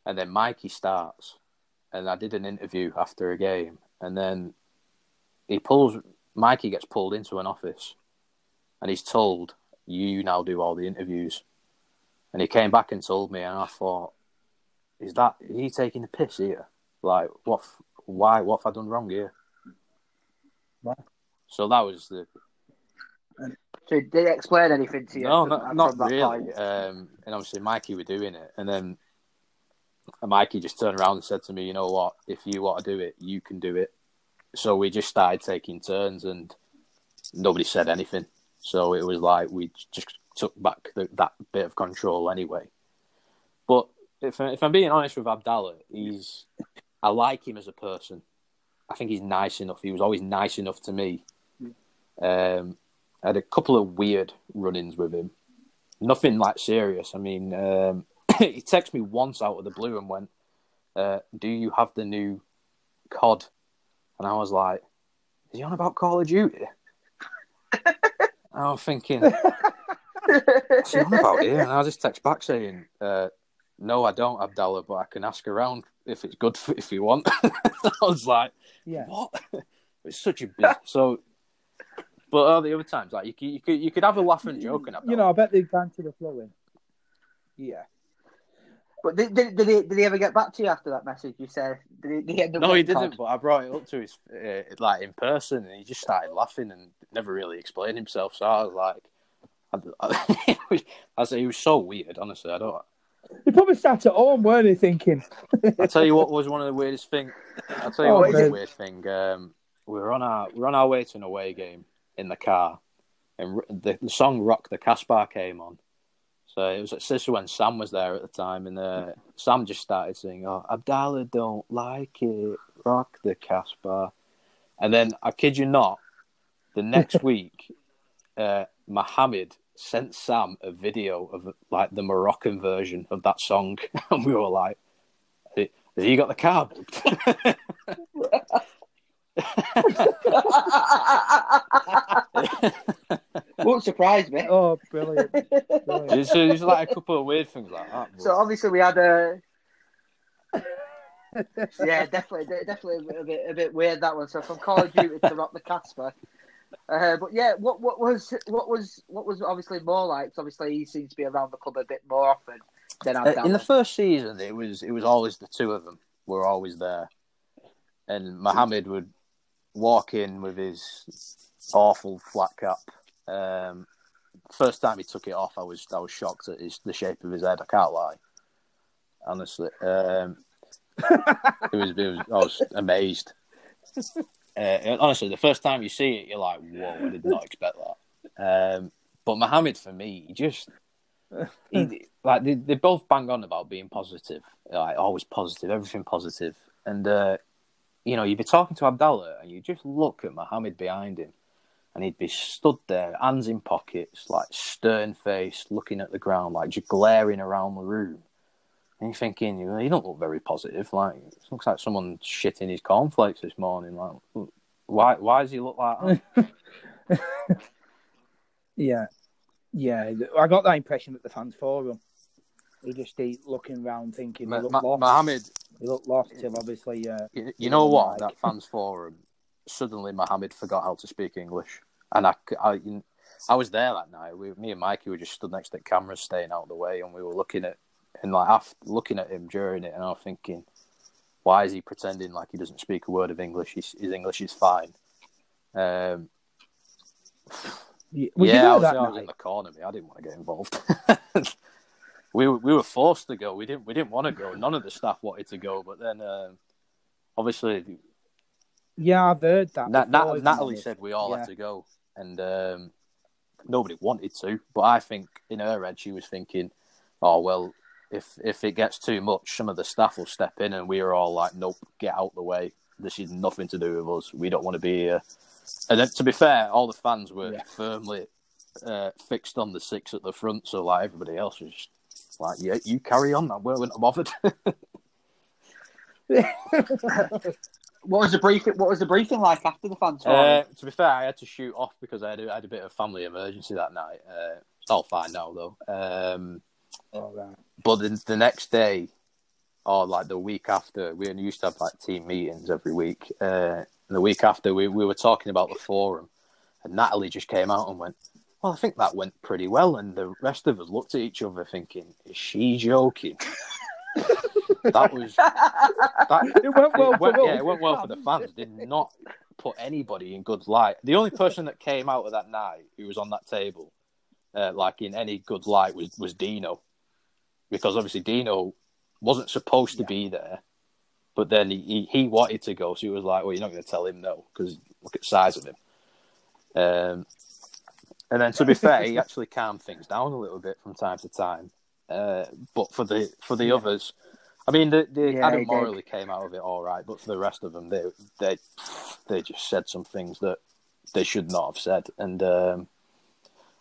[SPEAKER 3] and then Mikey starts, and I did an interview after a game, and then he pulls Mikey gets pulled into an office, and he's told, "You now do all the interviews." And he came back and told me, and I thought, "Is that is he taking the piss here? Like, what? Why? What have I done wrong here?"
[SPEAKER 2] Right.
[SPEAKER 3] So that was the
[SPEAKER 1] So did they explain anything to you?
[SPEAKER 3] no,
[SPEAKER 1] from-
[SPEAKER 3] not,
[SPEAKER 1] from
[SPEAKER 3] not really.
[SPEAKER 1] point?
[SPEAKER 3] Um, and obviously, Mikey were doing it, and then Mikey just turned around and said to me, "You know what? If you want to do it, you can do it." So we just started taking turns, and nobody said anything. So it was like we just took back the, that bit of control anyway. But if, if I'm being honest with Abdallah, he's I like him as a person. I think he's nice enough. He was always nice enough to me. Um, I had a couple of weird run-ins with him. Nothing like serious. I mean, um, *coughs* he texted me once out of the blue and went, uh, "Do you have the new COD?" And I was like, "Is he on about Call of Duty?" I was thinking, "What's he on about here?" And I just text back saying, uh, "No, I don't, Abdallah, but I can ask around if it's good for, if you want." *laughs* I was like,
[SPEAKER 2] yeah.
[SPEAKER 3] what? it's such a big so. But all the other times, like you could, you could, you could have a laugh and joke and
[SPEAKER 2] You know, I bet they banter the flow in. Yeah.
[SPEAKER 1] But did, did, did, he, did he ever get back to you after that message? You said did he, did he
[SPEAKER 3] no, he didn't. But I brought it up to his uh, like in person, and he just started laughing and never really explained himself. So I was like, I, I, *laughs* I said he was so weird. Honestly, I don't.
[SPEAKER 2] He probably sat at home, weren't they, thinking?
[SPEAKER 3] I tell you what was one of the weirdest thing. I'll tell you
[SPEAKER 2] Oh,
[SPEAKER 3] what was the weird thing. Um, we were on our we were on our way to an away game in the car, and the, the song "Rock the Casbah" came on. So it was this is when Sam was there at the time, and uh, Sam just started singing, "Oh, Abdallah don't like it, rock the Casbah," and then I kid you not, the next *laughs* week, uh, Mohammed sent Sam a video of like the Moroccan version of that song, *laughs* and we were like, "Has he got the car booked?" *laughs*
[SPEAKER 1] Won't surprise me.
[SPEAKER 2] Oh, brilliant. brilliant.
[SPEAKER 3] There's, there's like a couple of weird things like that. but-
[SPEAKER 1] So obviously we had a. *laughs* yeah, definitely, definitely a bit, a bit weird that one. So from Call of Duty to Rock the Casbah, uh, but yeah, what what was what was what was obviously more like? obviously, he seems to be around the club a bit more often than I've
[SPEAKER 3] Uh, in the first season, it was it was always the two of them were always there, and Mohammed would walk in with his awful flat cap. Um, first time he took it off, I was I was shocked at his, the shape of his head. I can't lie, honestly. Um, *laughs* it was, it was I was amazed. Uh, honestly, the first time you see it, you're like, "Whoa! I did not expect that." Um, but Mohammed, for me, he just he, *laughs* like they, they both bang on about being positive, like always positive, everything positive. And uh, you know, you'd be talking to Abdallah, and you just look at Mohammed behind him, and he'd be stood there, hands in pockets, like stern faced, looking at the ground, like just glaring around the room. And you're thinking, you know, he don't look very positive. Like it looks like someone shitting his cornflakes this morning. Like, why? Why does he look like that? *laughs*
[SPEAKER 2] Yeah. Yeah. I got that impression at the fans forum. He just he looking around thinking
[SPEAKER 3] Ma-
[SPEAKER 2] he looked
[SPEAKER 3] Ma-
[SPEAKER 2] lost.
[SPEAKER 3] Mohammed,
[SPEAKER 2] He looked lost till obviously. Uh,
[SPEAKER 3] you, you know what?
[SPEAKER 2] like-
[SPEAKER 3] That fans forum. Suddenly, Mohamed forgot how to speak English, and I, I, I was there that night. We, me and Mikey were just stood next to the cameras, staying out of the way, and we were looking at and like after, looking at him during it, and I was thinking, why is he pretending like he doesn't speak a word of English? His, his English is fine. Um, yeah, I was,
[SPEAKER 2] that
[SPEAKER 3] I was in the corner. Me, I didn't want to get involved. *laughs* we were, we were forced to go. We didn't we didn't want to go. None of the staff wanted to go, but then um, obviously
[SPEAKER 2] Yeah, I've heard that. Before,
[SPEAKER 3] Nat- Natalie said we all
[SPEAKER 2] Yeah.
[SPEAKER 3] had to go, and um, nobody wanted to. But I think in her head she was thinking, "Oh well, if if it gets too much, some of the staff will step in." And we were all like, "Nope, get out the way. This is nothing to do with us. We don't want to be here." And then, to be fair, all the fans were
[SPEAKER 2] Yeah.
[SPEAKER 3] firmly uh, fixed on the six at the front, so like everybody else was just like, "Yeah, you carry on. We're not bothered." *laughs* *laughs*
[SPEAKER 1] What was the briefing? What was the briefing like after the fans?
[SPEAKER 3] Uh, to be fair, I had to shoot off because I had a, I had a bit of family emergency that night. Uh, it's all fine now though. Um,
[SPEAKER 2] All right.
[SPEAKER 3] but the, the next day, or like the week after, we used to have like team meetings every week. Uh, and the week after, we, we were talking about the forum, and Natalie just came out and went, "Well, I think that went pretty well." And the rest of us looked at each other, thinking, "Is she joking?" *laughs* that was *laughs* that,
[SPEAKER 2] It went well
[SPEAKER 3] it went,
[SPEAKER 2] for
[SPEAKER 3] yeah, it went well for the fans. Did not put anybody in good light. The only person that came out of that night who was on that table, uh, like in any good light, was was Dino, because obviously Dino wasn't supposed to
[SPEAKER 2] Yeah.
[SPEAKER 3] be there, but then he, he he wanted to go, so he was like, "Well, you're not going to tell him no because look at the size of him." Um, and then to be fair, he *laughs* actually calmed things down a little bit from time to time. Uh, but for the for the
[SPEAKER 2] Yeah.
[SPEAKER 3] others, I mean, the, the
[SPEAKER 1] Yeah,
[SPEAKER 3] Adam
[SPEAKER 1] he did.
[SPEAKER 3] Morley came out of it all right, but for the rest of them, they they they just said some things that they should not have said. And um,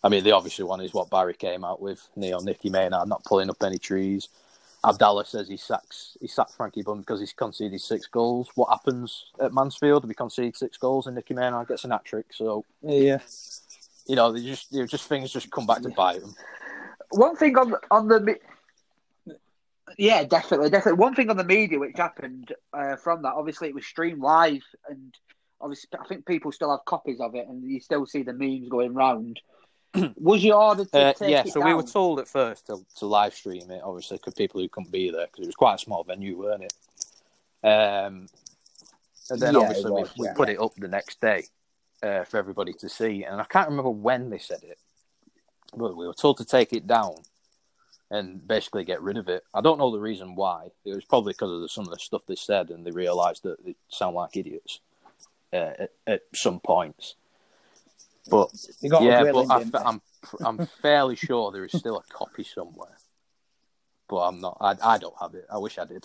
[SPEAKER 3] I mean, the obvious one is what Barry came out with: Neil Nicky Maynard not pulling up any trees. Abdallah says he sacks he sacked Frankie Bunn because he's conceded six goals. What happens at Mansfield? We concede six goals and Nicky Maynard gets an hat trick. So
[SPEAKER 2] Yeah.
[SPEAKER 3] you know, they just you know, just things just come back to bite them.
[SPEAKER 1] One thing on the, on the yeah, definitely, definitely. One thing on the media which happened uh, from that, obviously, it was streamed live, and obviously, I think people still have copies of it, and you still see the memes going round. *clears throat* was you ordered to
[SPEAKER 3] Uh, yeah, so
[SPEAKER 1] down?
[SPEAKER 3] we were told at first to, to live stream it, obviously, because people who couldn't be there, because it was quite a small venue, weren't it? Um, and then
[SPEAKER 2] Yeah,
[SPEAKER 3] obviously
[SPEAKER 2] was,
[SPEAKER 3] we, we put it up the next day uh, for everybody to see, and I can't remember when they said it, but we were told to take it down and basically get rid of it. I don't know the reason why. It was probably because of the, some of the stuff they said, and they realised that they sound like idiots uh, at, at some points. But yeah, but I,
[SPEAKER 2] they?
[SPEAKER 3] I'm I'm fairly sure there is still a copy somewhere, but I'm not. I, I don't have it. I wish I did,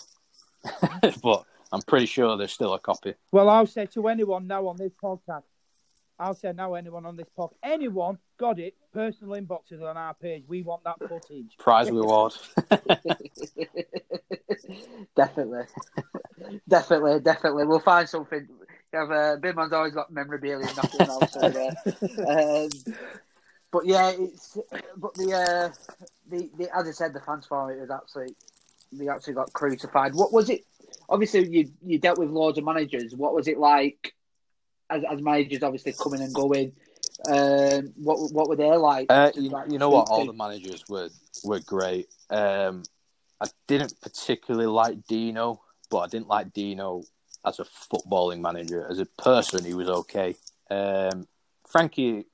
[SPEAKER 3] *laughs* but I'm pretty sure there's still a copy.
[SPEAKER 2] Well, I'll say to anyone now on this podcast, I'll say now anyone on this podcast, anyone got it, personal inboxes on our page. We want that footage.
[SPEAKER 3] Prize reward. *laughs* *laughs*
[SPEAKER 1] definitely, definitely, definitely. We'll find something. You have uh, Bimman's always got memorabilia, and nothing else. So, uh, um, but yeah, it's but the uh, the, the as I said, the fans forum it was absolutely they actually got crucified. What was it? Obviously, you you dealt with loads of managers. What was it like as, as managers? Obviously, coming and going. Um, what what were they like?
[SPEAKER 3] Uh, you,
[SPEAKER 1] like,
[SPEAKER 3] you know what?
[SPEAKER 1] speak
[SPEAKER 3] All the managers were were great. Um, I didn't particularly like Dino, but I didn't like Dino as a footballing manager. As a person, he was okay. Um, Frankie,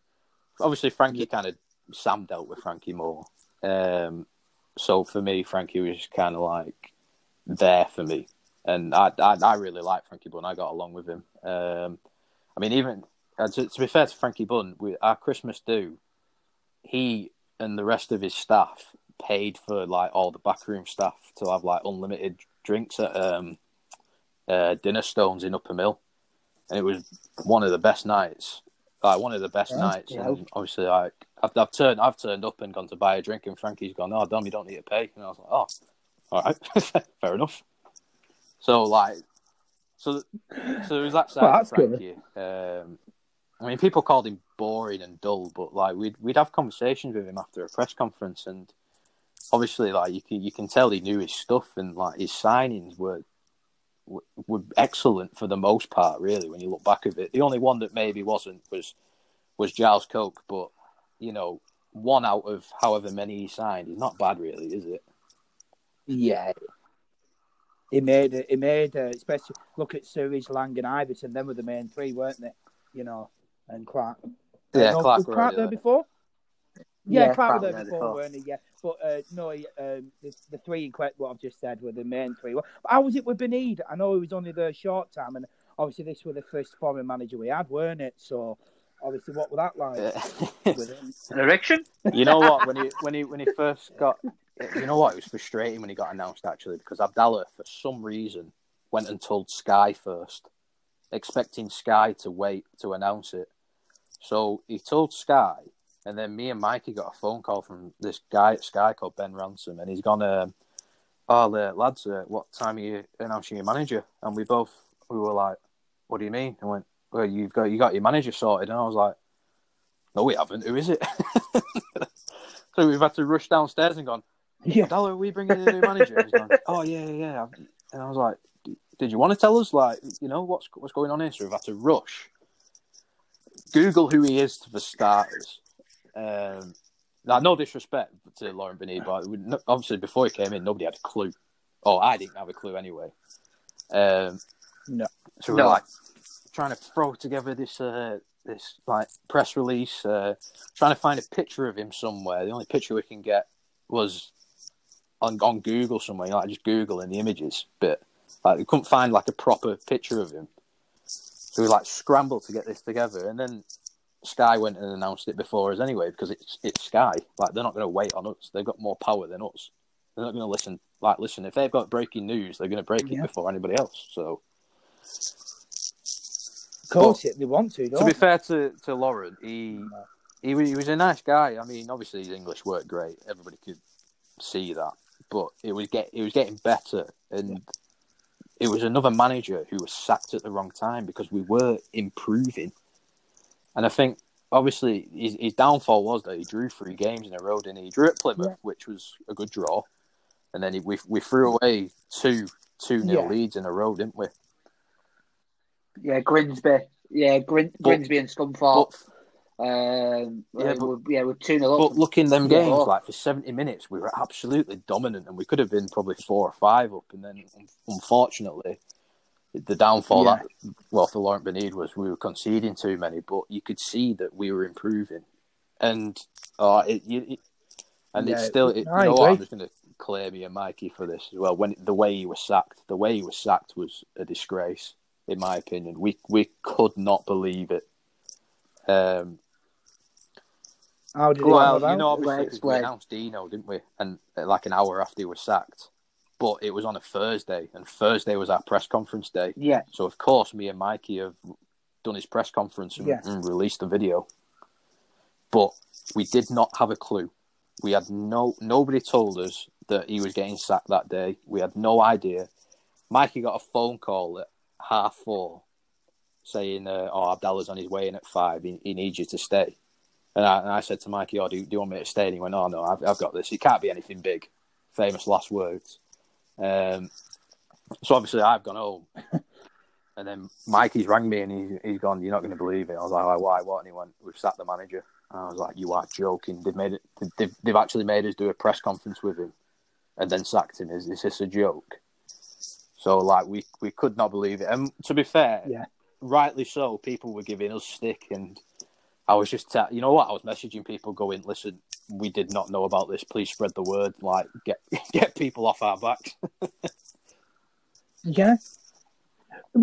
[SPEAKER 3] obviously, Frankie kind of Sam dealt with Frankie more. Um, so for me, Frankie was kind of like there for me, and I I, I really like Frankie Bunn. I got along with him. Um, I mean, even uh, to, to be fair to Frankie Bunn, we, our Christmas do, he and the rest of his staff paid for like all the backroom staff to have like unlimited drinks at um, uh, Dinner Stones in Uppermill, and it was one of the best nights. Like one of the best
[SPEAKER 2] Yeah,
[SPEAKER 3] nights,
[SPEAKER 1] yeah.
[SPEAKER 3] and obviously, like I've, I've turned, I've turned up and gone to buy a drink, and Frankie's gone, "Oh, Dom, you don't need to pay," and I was like, "Oh, all right, *laughs* fair enough." So like, so so there was that side
[SPEAKER 2] Well,
[SPEAKER 3] of. Frankie. Um, I mean, people called him boring and dull, but like we'd we'd have conversations with him after a press conference, and obviously, like you can you can tell he knew his stuff, and like his signings were were, were excellent for the most part. Really, when you look back at it, the only one that maybe wasn't was was Giles Coke, but you know, one out of however many he signed is not bad, really, is it?
[SPEAKER 2] Yeah. He made it. He made it. Especially look at Surridge, Lang, and Iversen. Them were the main three, weren't they? You know, and Clarke.
[SPEAKER 3] Yeah,
[SPEAKER 2] no,
[SPEAKER 3] Clarke
[SPEAKER 2] was Clarke
[SPEAKER 3] already
[SPEAKER 2] there
[SPEAKER 3] there.
[SPEAKER 2] before. Yeah,
[SPEAKER 1] Yeah,
[SPEAKER 2] Clarke
[SPEAKER 1] Clarke
[SPEAKER 2] was there before,
[SPEAKER 1] before.
[SPEAKER 2] weren't he? Yeah, but uh, no, he, um, the, the three in que- what I've just said were the main three. But how was it with Banide? I know he was only there a short time, and obviously this was the first foreign manager we had, weren't it? So obviously, what was that like with him? *laughs*
[SPEAKER 1] An erection? *laughs*
[SPEAKER 3] you know what? When he when he when he first got, you know what? It was frustrating when he got announced actually because Abdallah, for some reason, went and told Sky first, expecting Sky to wait to announce it. So he told Sky, and then me and Mikey got a phone call from this guy at Sky called Ben Ransom, and he's gone, um, "Oh, uh, lads, uh, what time are you announcing your manager?" And we both we were like, "What do you mean?" And went, "Well, you've got you got your manager sorted," and I was like. No, we haven't. Who is it? *laughs* so we've had to rush downstairs and gone.
[SPEAKER 2] Yeah,
[SPEAKER 3] Abdallah, are we bringing in a new manager? He's oh yeah, yeah, yeah. And I was like, did you want to tell us, like, you know, what's what's going on here? So we've had to rush, Google who he is for starters. Um, now, no disrespect to Laurent Banide, but obviously before he came in, nobody had a clue. Oh, I didn't have a clue anyway. Um,
[SPEAKER 2] No.
[SPEAKER 3] So we we're
[SPEAKER 1] No.
[SPEAKER 3] like trying to throw together this uh, this like press release, uh, trying to find a picture of him somewhere. The only picture we can get was on on Google somewhere. You know, like just googling the images, but like we couldn't find like a proper picture of him. So we like scrambled to get this together, and then Sky went and announced it before us anyway because it's it's Sky. Like they're not going to wait on us. They've got more power than us. They're not going to listen. Like listen, if they've got breaking news, they're going to break
[SPEAKER 2] Yeah.
[SPEAKER 3] it before anybody else. So
[SPEAKER 2] of course it, they want to. Don't
[SPEAKER 3] to be
[SPEAKER 2] they?
[SPEAKER 3] fair to, to Laurent, he, he he was a nice guy. I mean, obviously his English worked great. Everybody could see that, but it was get it was getting better, and it was another manager who was sacked at the wrong time because we were improving. And I think obviously his, his downfall was that he drew three games in a row, and he? he drew at Plymouth,
[SPEAKER 2] Yeah.
[SPEAKER 3] which was a good draw, and then he, we we threw away two two nil
[SPEAKER 2] Yeah.
[SPEAKER 3] leads in a row, didn't we?
[SPEAKER 1] Yeah, Grimsby. Yeah, Grin- Grimsby and Scunthorpe. Um,
[SPEAKER 3] Yeah,
[SPEAKER 1] yeah,
[SPEAKER 3] but-
[SPEAKER 1] we're, yeah, we're 2 0
[SPEAKER 3] But looking them
[SPEAKER 1] Yeah.
[SPEAKER 3] games, like for seventy minutes, we were absolutely dominant, and we could have been probably four or five up. And then, unfortunately, the downfall
[SPEAKER 2] Yeah.
[SPEAKER 3] that well for Laurent Banide was we were conceding too many. But you could see that we were improving, and uh, it, you, it and it's still. It, you know what? I'm just going to clear me and Mikey for this as well. When the way he was sacked, the way he was sacked was a disgrace, in my opinion. We we could not believe it. Um,
[SPEAKER 2] How did
[SPEAKER 3] well, you know,
[SPEAKER 2] about?
[SPEAKER 3] obviously,
[SPEAKER 1] Right,
[SPEAKER 3] 'cause we announced Dino, didn't we? And uh, like an hour after he was sacked, but it was on a Thursday, and Thursday was our press conference day.
[SPEAKER 1] Yeah,
[SPEAKER 3] So of course, me and Mikey have done his press conference and,
[SPEAKER 2] Yeah.
[SPEAKER 3] and released the video. But we did not have a clue. We had no nobody told us that he was getting sacked that day. We had no idea. Mikey got a phone call at half four saying, uh, "Oh, Abdallah's on his way in at five. He, he needs you to stay." And I, and I said to Mikey, "Oh, do, you- do you want me to stay?" And he went, "Oh no, I've, I've got this. It can't be anything big." Famous last words. Um, so obviously, I've gone home. *laughs* And then Mikey's rang me and he's, he's gone, You're not going to believe it. I was like, Why? What? And he went, We've sacked the manager. And I was like, You are joking. They've made it. They've, they've actually made us do a press conference with him and then sacked him. Is, is this a joke? So, like, we, we could not believe it. And to be fair,
[SPEAKER 2] Yeah.
[SPEAKER 3] rightly so, people were giving us stick. And I was just, ta- you know what? I was messaging people going, Listen, we did not know about this. Please spread the word. Like, get *laughs* get people off our backs. *laughs*
[SPEAKER 2] Yeah.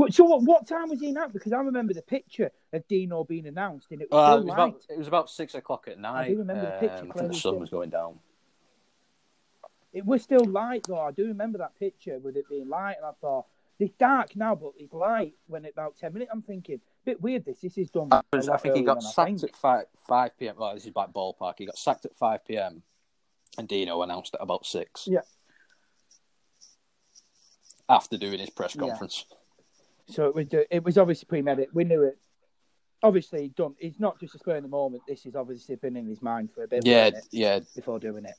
[SPEAKER 2] So what, what time was he announced? Because I remember the picture of Dino being announced, and it was
[SPEAKER 3] Uh, it, was about, it was about six o'clock at night.
[SPEAKER 2] I do remember the picture
[SPEAKER 3] Um, I think the sun was going down.
[SPEAKER 2] It was still light though. I do remember that picture with it being light, and I thought it's dark now, but it's light. When it about ten minutes, I'm thinking, bit weird. This this is done.
[SPEAKER 3] I, was- I think he got sacked at five five p.m. Well, this is like ballpark. He got sacked at five p.m. and Dino announced at about six.
[SPEAKER 2] Yeah.
[SPEAKER 3] After doing his press
[SPEAKER 2] Yeah.
[SPEAKER 3] conference.
[SPEAKER 2] So it was uh, it was obviously premeditated. We knew it. Obviously done. It's not just a spur in the moment. This has obviously been in his mind for a bit.
[SPEAKER 3] Yeah, yeah.
[SPEAKER 2] before doing it.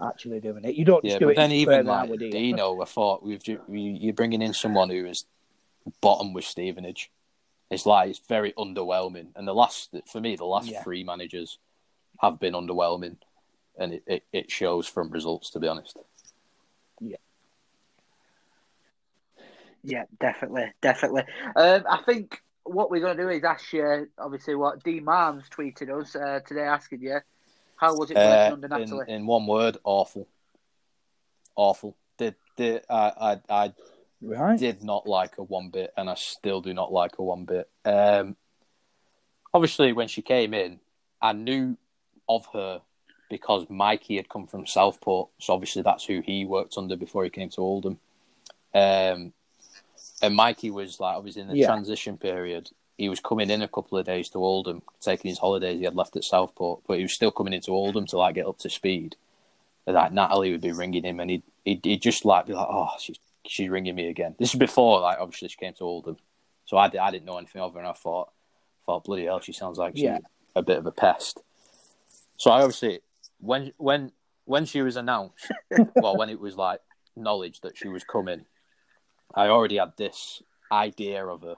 [SPEAKER 2] actually doing it. You don't
[SPEAKER 3] Yeah,
[SPEAKER 2] just do
[SPEAKER 3] but
[SPEAKER 2] it
[SPEAKER 3] then even like. Dino, I thought we've ju- you're bringing in someone who is bottom with Stevenage. It's like it's very underwhelming, and the last for me, the last
[SPEAKER 2] Yeah.
[SPEAKER 3] three managers have been underwhelming, and it, it, it shows from results. To be honest,
[SPEAKER 1] Yeah, Yeah, definitely, definitely. Um, I think what we're going to do is ask you, obviously, what D Marms tweeted us uh, today, asking you how was it
[SPEAKER 3] uh,
[SPEAKER 1] under
[SPEAKER 3] in,
[SPEAKER 1] Natalie.
[SPEAKER 3] in one word, awful, awful. Did did I, I I
[SPEAKER 2] Right.
[SPEAKER 3] did not like her one bit, and I still do not like her one bit. Um, obviously, when she came in, I knew of her because Mikey had come from Southport, so obviously that's who he worked under before he came to Oldham. Um, and Mikey was like, obviously in the
[SPEAKER 2] Yeah.
[SPEAKER 3] transition period, he was coming in a couple of days to Oldham, taking his holidays he had left at Southport, but he was still coming into Oldham to like get up to speed. And, like Natalie would be ringing him, and he'd, he'd, he'd just like be like, "Oh, she's she's ringing me again." This is before like obviously she came to Oldham, so I, I didn't know anything of her, and I thought, thought bloody hell, she sounds like she's
[SPEAKER 2] Yeah.
[SPEAKER 3] a bit of a pest. So I obviously when when when she was announced, *laughs* well, when it was like knowledge that she was coming, I already had this idea of her,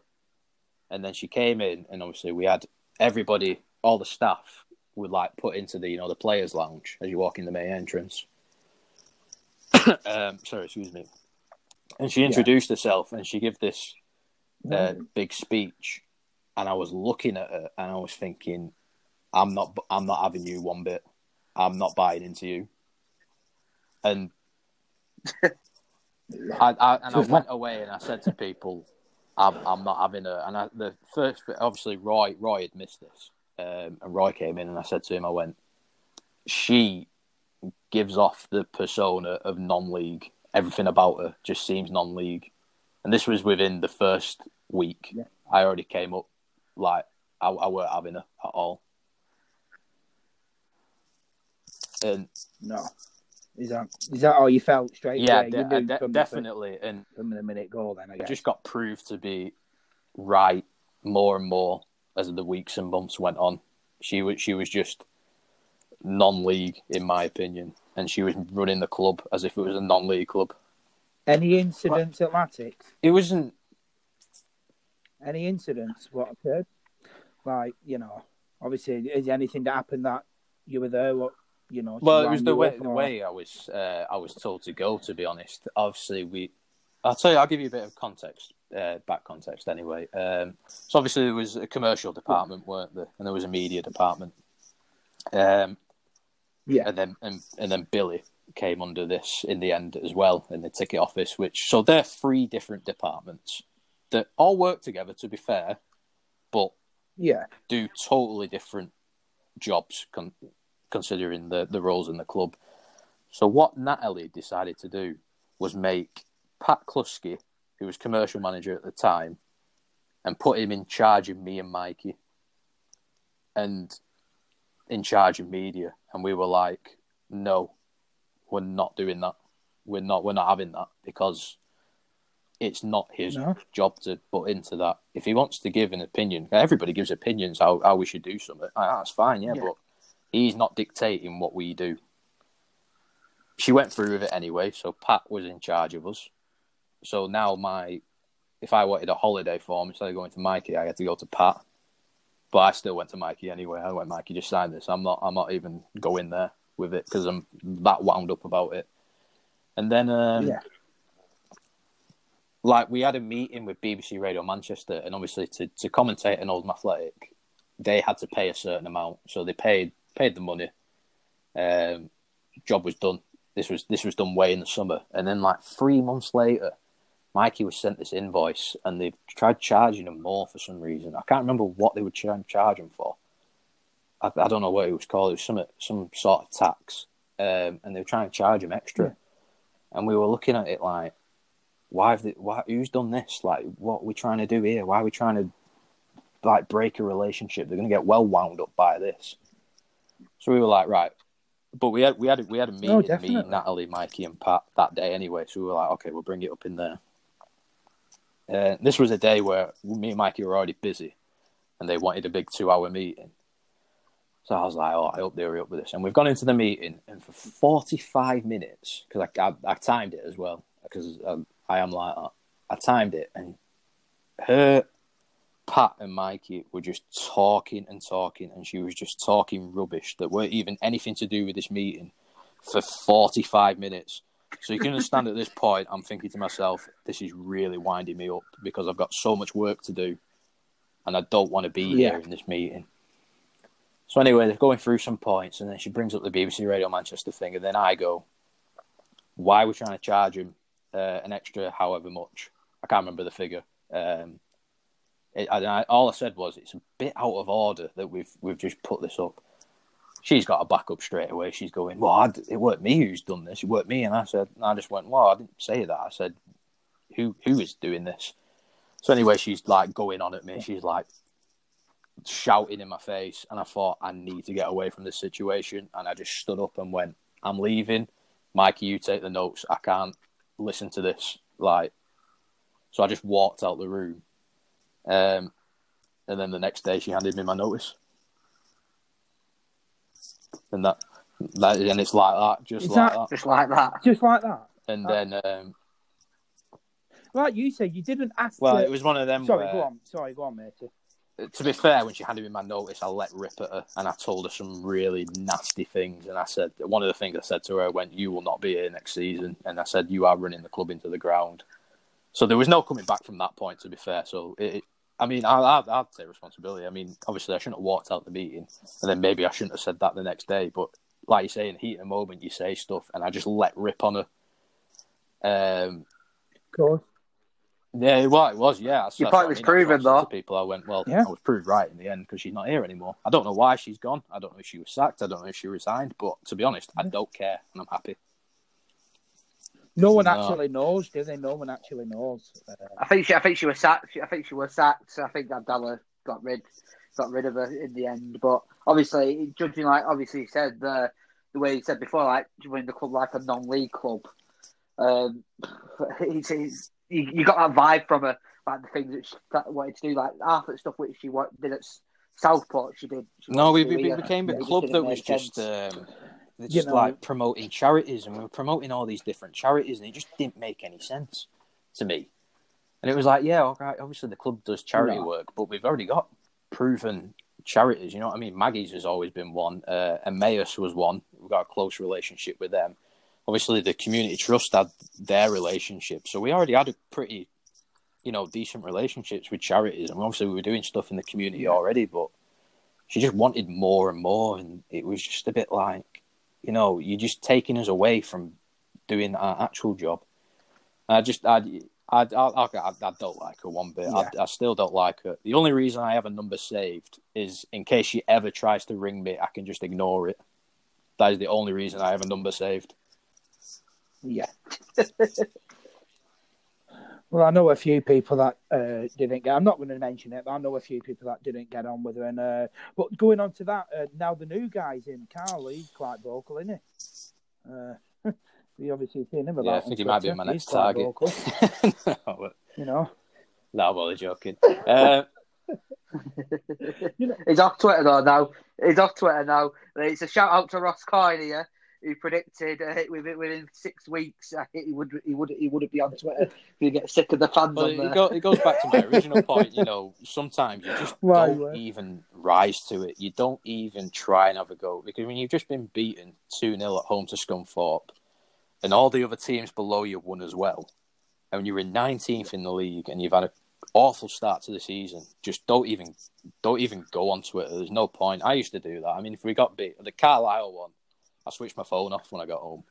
[SPEAKER 3] and then she came in, and obviously we had everybody, all the staff, would like put into the you know the players' lounge as you walk in the main entrance. *coughs* um, sorry, excuse me. And she introduced herself, and she gave this uh, big speech, and I was looking at her, and I was thinking, I'm not, I'm not having you one bit. I'm not buying into you. And *laughs* I, I and I went away, and I said to people, I'm, I'm not having her. And I, the first, obviously, Roy, Roy had missed this, um, and Roy came in, and I said to him, I went, she gives off the persona of non-league. Everything about her just seems non-league, and this was within the first week.
[SPEAKER 2] Yeah.
[SPEAKER 3] I already came up like I, I weren't having her at all. And
[SPEAKER 2] No. Is that is that all you felt straight
[SPEAKER 3] yeah,
[SPEAKER 2] away?
[SPEAKER 3] de-
[SPEAKER 2] You knew
[SPEAKER 3] uh, de-
[SPEAKER 2] from the
[SPEAKER 3] definitely. And
[SPEAKER 2] from the minute goal. Then I
[SPEAKER 3] it
[SPEAKER 2] guess.
[SPEAKER 3] just got proved to be right more and more as the weeks and months went on. She was she was just non-league in my opinion, and she was running the club as if it was a non-league club.
[SPEAKER 2] Any incidents at Latics?
[SPEAKER 3] It wasn't.
[SPEAKER 2] Any incidents? What occurred? Like you know, obviously, is there anything that happened that you were there? What you know?
[SPEAKER 3] Well, it was the way the way I was uh, I was told to go. To be honest, obviously we. I'll tell you. I'll give you a bit of context, uh, back context anyway. Um, so obviously there was a commercial department, weren't there, and there was a media department. Um,
[SPEAKER 2] Yeah.
[SPEAKER 3] and then and, and then Billy came under this in the end as well in the ticket office. Which so they're three different departments that all work together. To be fair, but
[SPEAKER 2] Yeah.
[SPEAKER 3] do totally different jobs con- considering the, the roles in the club. So what Natalie decided to do was make Pat Klusky, who was commercial manager at the time, and put him in charge of me and Mikey, and in charge of media. And we were like, no, we're not doing that. We're not. We're not having that because it's not his
[SPEAKER 2] No.
[SPEAKER 3] job to put into that. If he wants to give an opinion, everybody gives opinions how, how we should do something. Ah, That's fine, yeah,
[SPEAKER 1] Yeah.
[SPEAKER 3] but he's not dictating what we do. She went through with it anyway, so Pat was in charge of us. So now my, if I wanted a holiday form instead of going to Mikey, I had to go to Pat. But I still went to Mikey anyway. I went, Mikey, just sign this. I'm not, I'm not even going there with it because I'm that wound up about it. And then, um,
[SPEAKER 2] Yeah.
[SPEAKER 3] like we had a meeting with BBC Radio Manchester, and obviously to, to commentate an Oldham Athletic, they had to pay a certain amount, so they paid paid the money. Um, job was done. This was this was done way in the summer, and then like three months later, Mikey was sent this invoice, and they've tried charging him more for some reason. I can't remember what they were trying to charge him for. I, I don't know what it was called. It was some some sort of tax, um, and they were trying to charge him extra. And we were looking at it like, why have they, why who's done this? Like, what are we trying to do here? Why are we trying to like break a relationship? They're going to get well wound up by this. So we were like, right. But we had we had we had a meeting, me. Natalie, Mikey, and Pat that day anyway. So we were like, okay, we'll bring it up in there. Uh, this was a day where me and Mikey were already busy, and they wanted a big two-hour meeting. So I was like, oh, I hope they hurry up with this. And we've gone into the meeting, and for 45 minutes, because I, I, I, timed it as well, because I, I am like that. I timed it, and her, Pat, and Mikey were just talking and talking, and she was just talking rubbish that weren't even anything to do with this meeting for 45 minutes. So you can understand at this point, I'm thinking to myself, this is really winding me up because I've got so much work to do, and I don't want to be
[SPEAKER 2] Yeah.
[SPEAKER 3] here in this meeting. So anyway, they're going through some points, and then she brings up the BBC Radio Manchester thing, and then I go, "Why are we trying to charge him uh, an extra however much? I can't remember the figure." Um, it, I, all I said was, "It's a bit out of order that we've we've just put this up." She's got a back up straight away. She's going, "Well, I, it weren't me who's done this. It weren't me." And I said, and "I just went, well, I didn't say that. I said, who who is doing this?" So anyway, she's like going on at me. She's like shouting in my face, and I thought I need to get away from this situation, and I just stood up and went, "I'm leaving, Mikey. You take the notes. I can't listen to this." Like, so I just walked out the room, um, and then the next day she handed me my notice, and that, that and it's like that, just
[SPEAKER 2] Is
[SPEAKER 3] like
[SPEAKER 2] that-
[SPEAKER 3] that,
[SPEAKER 1] Just like that.
[SPEAKER 2] Just like that.
[SPEAKER 3] and then. Um,
[SPEAKER 2] Like you said, you didn't ask.
[SPEAKER 3] well,
[SPEAKER 2] the-
[SPEAKER 3] it was one of them.
[SPEAKER 2] Sorry,
[SPEAKER 3] where,
[SPEAKER 2] go on. Sorry, go on, matey.
[SPEAKER 3] to be fair, when she handed me my notice, I let rip at her and I told her some really nasty things. And I said, one of the things I said to her, went, You will not be here next season. And I said, You are running the club into the ground. So there was no coming back from that point, to be fair. So, it, it- I mean, I, I, I'd take responsibility. I mean, obviously, I shouldn't have walked out the meeting and then maybe I shouldn't have said that the next day. But like you say, in the heat of the moment, you say stuff and I just let rip on her. Um,
[SPEAKER 2] Of course.
[SPEAKER 3] yeah, well, it was. Yeah, That's-
[SPEAKER 1] Your point was
[SPEAKER 3] I mean. That's what I
[SPEAKER 1] proven,
[SPEAKER 3] said
[SPEAKER 1] though.
[SPEAKER 3] To people, I went, well,
[SPEAKER 2] Yeah.
[SPEAKER 3] I was proved right in the end because she's not here anymore. I don't know why she's gone. I don't know if she was sacked. I don't know if she resigned. But to be honest, I don't care, and I'm happy.
[SPEAKER 2] No one
[SPEAKER 3] No.
[SPEAKER 2] actually knows, do they? No one actually knows. Uh,
[SPEAKER 1] I think she. I think she was sacked. I think she was sacked. I think Abdallah got rid, got rid of her in the end. But obviously, judging like obviously he said the the way he said before, like joining the club like a non-league club. Um, *laughs* he's, he's, you, you got that vibe from her, like the things that she that wanted to do, like half of the stuff which she did at Southport. She did. She
[SPEAKER 3] No, we, we,
[SPEAKER 1] do
[SPEAKER 3] we
[SPEAKER 1] here.
[SPEAKER 3] became a
[SPEAKER 1] It
[SPEAKER 3] club that was just
[SPEAKER 1] sense.
[SPEAKER 3] It's
[SPEAKER 2] You
[SPEAKER 3] just
[SPEAKER 2] know-
[SPEAKER 3] like promoting charities, and we were promoting all these different charities, and it just didn't make any sense to me. And it was like, yeah, all right, obviously the club does charity
[SPEAKER 2] No.
[SPEAKER 3] work, but we've already got proven charities. You know what I mean? Maggie's has always been one. Uh, Emmaus was one. We've got a close relationship with them. Obviously, the community trust had their relationship, so we already had a pretty, you know, decent relationships with charities, and obviously we were doing stuff in the community already. But she just wanted more and more, and it was just a bit like, you know, you're just taking us away from doing our actual job. And I just, I, I, I, I, I don't like her one bit. I, I still don't like her. The only reason I have a number saved is in case she ever tries to ring me, I can just ignore it. That is the only reason I have a number saved.
[SPEAKER 2] yeah. *laughs* well, I know a few people that uh, didn't get. I'm not going to mention it, but I know a few people that didn't get on with her. And uh, but going on to that, uh, now the new guy's in. Carl, he's quite vocal, isn't he? Uh, *laughs* you obviously seen him about.
[SPEAKER 3] Yeah, I think he might be
[SPEAKER 2] Twitter.
[SPEAKER 3] my
[SPEAKER 2] He's
[SPEAKER 3] next
[SPEAKER 2] quite
[SPEAKER 3] target.
[SPEAKER 2] vocal, *laughs*
[SPEAKER 3] no, but-
[SPEAKER 2] you know.
[SPEAKER 3] no, I'm only joking. Uh, *laughs*
[SPEAKER 1] He's off Twitter though now. He's off Twitter now. It's a shout out to Ross Coyne here, who predicted uh, within, within six weeks uh, he would he would he wouldn't be on Twitter. if You get sick of the fans
[SPEAKER 3] Well,
[SPEAKER 1] on
[SPEAKER 3] it, go, it goes back to my original *laughs* point. You know, sometimes you just
[SPEAKER 2] Right,
[SPEAKER 3] don't
[SPEAKER 2] right.
[SPEAKER 3] even rise to it. You don't even try and have a go because when you've just been beaten 2 0 at home to Scunthorpe and all the other teams below you won as well, and you're in 19th in the league and you've had an awful start to the season, just don't even don't even go on Twitter. There's no point. I used to do that. I mean, if we got beat, the Carlisle one, I switched my phone off when I got home.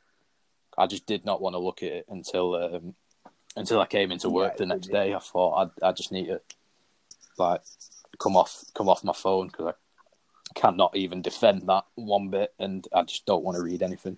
[SPEAKER 3] I just did not want to look at it until um, until I came into work
[SPEAKER 2] Yeah,
[SPEAKER 3] the next day. I thought I I just need to like come off come off my phone because I cannot even defend that one bit, and I just don't want to read anything.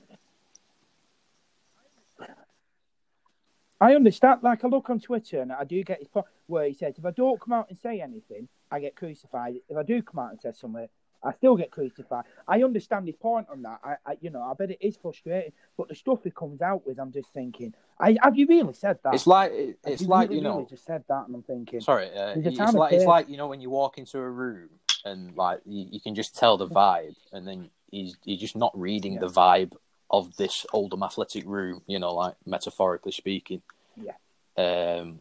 [SPEAKER 2] I understand. Like I look on Twitter and I do get his point where he says, if I don't come out and say anything, I get crucified. If I do come out and say something, I still get crucified. I understand his point on that. I, I you know, I bet it is frustrating. But the stuff he comes out with, I'm just thinking, I, have you really said that?
[SPEAKER 3] It's like it's
[SPEAKER 2] you
[SPEAKER 3] like
[SPEAKER 2] really,
[SPEAKER 3] you know.
[SPEAKER 2] really just said that, and I'm thinking,
[SPEAKER 3] Sorry, uh, it's like it's like you know when you walk into a room and like you, you can just tell the vibe, and then he's he's just not reading yeah. the vibe of this Oldham Athletic room, you know, like metaphorically speaking.
[SPEAKER 2] Yeah.
[SPEAKER 3] Um,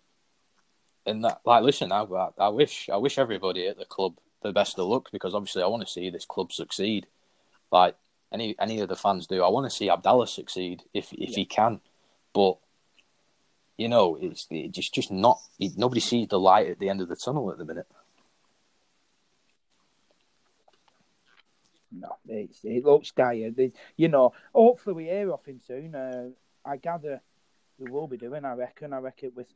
[SPEAKER 3] and that, like, listen, I, I wish, I wish everybody at the club the best of luck because obviously I want to see this club succeed. Like any any of the fans do, I want to see Abdallah succeed if if yeah. he can. But you know, it's, it's just just not. Nobody sees the light at the end of the tunnel at the minute.
[SPEAKER 2] No, it's, it looks dire. you know, hopefully we hear off him soon. Uh, I gather we will be doing. I reckon. I reckon with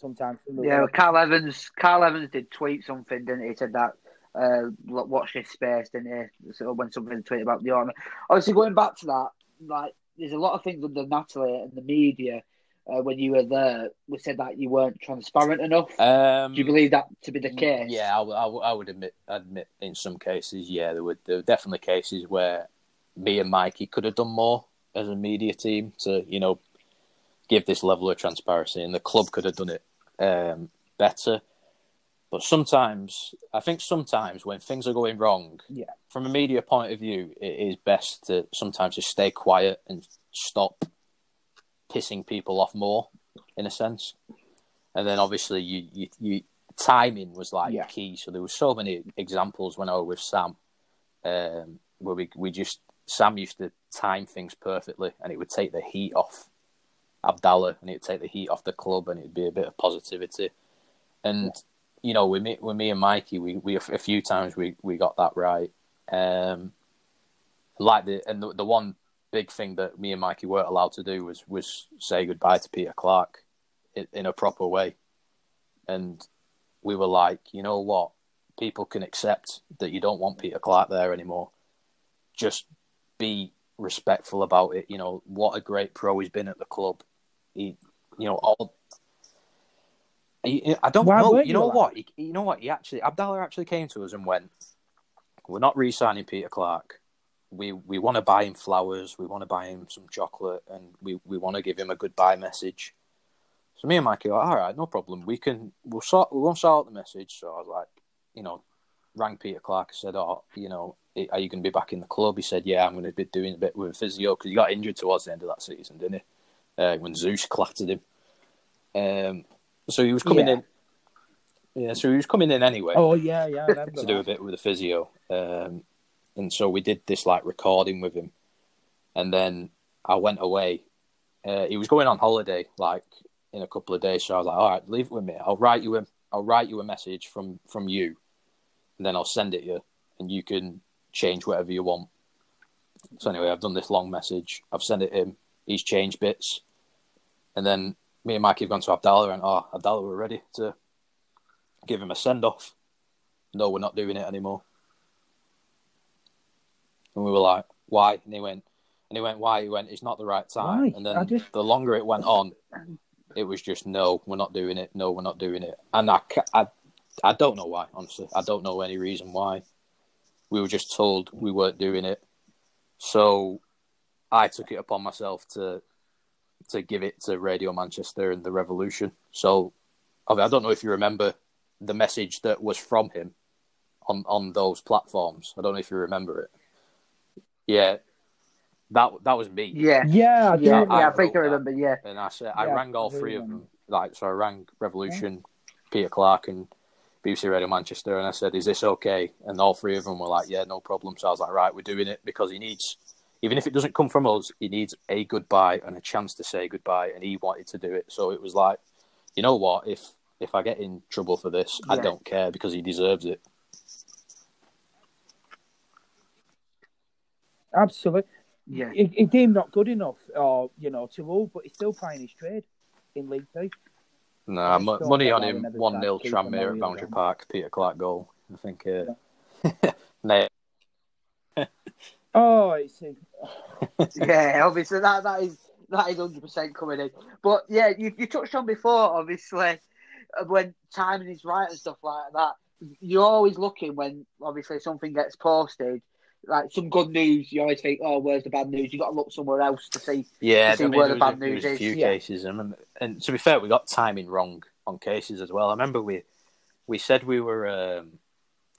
[SPEAKER 2] sometime soon.
[SPEAKER 1] Yeah, well, Carl Evans. Carl Evans did tweet something, didn't he? he said that uh, watch this space, didn't he? So when something tweeted about the army. Obviously, going back to that, like there's a lot of things under Natalie and the media. Uh, when you were there, we said that you weren't transparent enough.
[SPEAKER 3] Um,
[SPEAKER 1] Do you believe that to be the case?
[SPEAKER 3] Yeah, I, I, I would admit, admit in some cases, yeah, there were, there were definitely cases where me and Mikey could have done more as a media team to, you know, give this level of transparency, and the club could have done it um, better. But sometimes, I think sometimes when things are going wrong,
[SPEAKER 2] yeah.
[SPEAKER 3] from a media point of view, it is best to sometimes just stay quiet and stop pissing people off more, in a sense. And then obviously, you, you, you timing was like yeah. key. So there were so many examples when I was with Sam, um, where we we just Sam used to time things perfectly, and it would take the heat off Abdallah, and it would take the heat off the club, and it'd be a bit of positivity. And yeah you know, with me, with me and Mikey, we, we a few times we, we got that right. Um, like the and the, the one big thing that me and Mikey weren't allowed to do was was say goodbye to Peter Clarke in, in a proper way, and we were like, you know what, people can accept that you don't want Peter Clarke there anymore. Just be respectful about it. You know what a great pro he's been at the club. He, you know, all I don't Why know. You know what? He, you know what? He actually Abdallah actually came to us and went, "We're not re-signing Peter Clarke. We we want to buy him flowers. We want to buy him some chocolate, and we, we want to give him a goodbye message." So me and Mikey were like, "All right, no problem. We can we'll sort we won't sort out the message." So I was like, you know, rang Peter Clarke and said, "Oh, you know, are you going to be back in the club?" He said, "Yeah, I'm going to be doing a bit with physio because he got injured towards the end of that season, didn't he? Uh, when Zeus clattered him." Um, so he was coming yeah. in. Yeah, so he was coming in anyway.
[SPEAKER 2] Oh yeah, yeah. *laughs*
[SPEAKER 3] to that. do a bit with the physio, um, and so we did this like recording with him, and then I went away. Uh, he was going on holiday like in a couple of days, so I was like, "All right, leave it with me. I'll write you a I'll write you a message from from you, and then I'll send it you, and you can change whatever you want." So anyway, I've done this long message. I've sent it him. He's changed bits, and then me and Mikey have gone to Abdallah and oh, Abdallah, we're ready to give him a send off. No, we're not doing it anymore. And we were like, why? And he went, and he went, why? He went, it's not the right time. Why? And then just... the longer it went on, it was just, no, we're not doing it. No, we're not doing it. And I, I, I don't know why, honestly. I don't know any reason why. We were just told we weren't doing it. So I took it upon myself to to give it to Radio Manchester and the Revolution. So I don't know if you remember the message that was from him on on those platforms. I don't know if you remember it. Yeah, that that was me.
[SPEAKER 1] Yeah,
[SPEAKER 2] yeah,
[SPEAKER 1] I yeah. I, I think I remember.
[SPEAKER 3] That. Yeah, and I said I rang all three of them. Like so, I rang Revolution, yeah. Peter Clarke, and BBC Radio Manchester, and I said, "Is this okay?" And all three of them were like, "Yeah, no problem." So I was like, "Right, we're doing it because he needs even if it doesn't come from us, he needs a goodbye and a chance to say goodbye, and he wanted to do it. So it was like, you know what? If if I get in trouble for this, yeah. I don't care because he deserves it.
[SPEAKER 2] Absolutely.
[SPEAKER 1] Yeah.
[SPEAKER 2] He, he deemed not good enough, or you know, to all, but he's still playing his trade in League Two.
[SPEAKER 3] No, nah, money on him. One 0 Tranmere at Boundary Park. Peter Clarke goal. I think. Uh, yeah. *laughs*
[SPEAKER 2] Oh, it's *laughs*
[SPEAKER 1] yeah, obviously that that is that is hundred percent coming in. But yeah, you, you touched on before, obviously, uh, when timing is right and stuff like that. You're always looking when obviously something gets posted, like some good news. You always think, oh, where's the bad news? You got to look somewhere else to see.
[SPEAKER 3] Yeah,
[SPEAKER 1] to see I mean, where the bad a, news is.
[SPEAKER 3] A few yeah. cases, and, and to be fair, we got timing wrong on cases as well. I remember we we said we were. Um,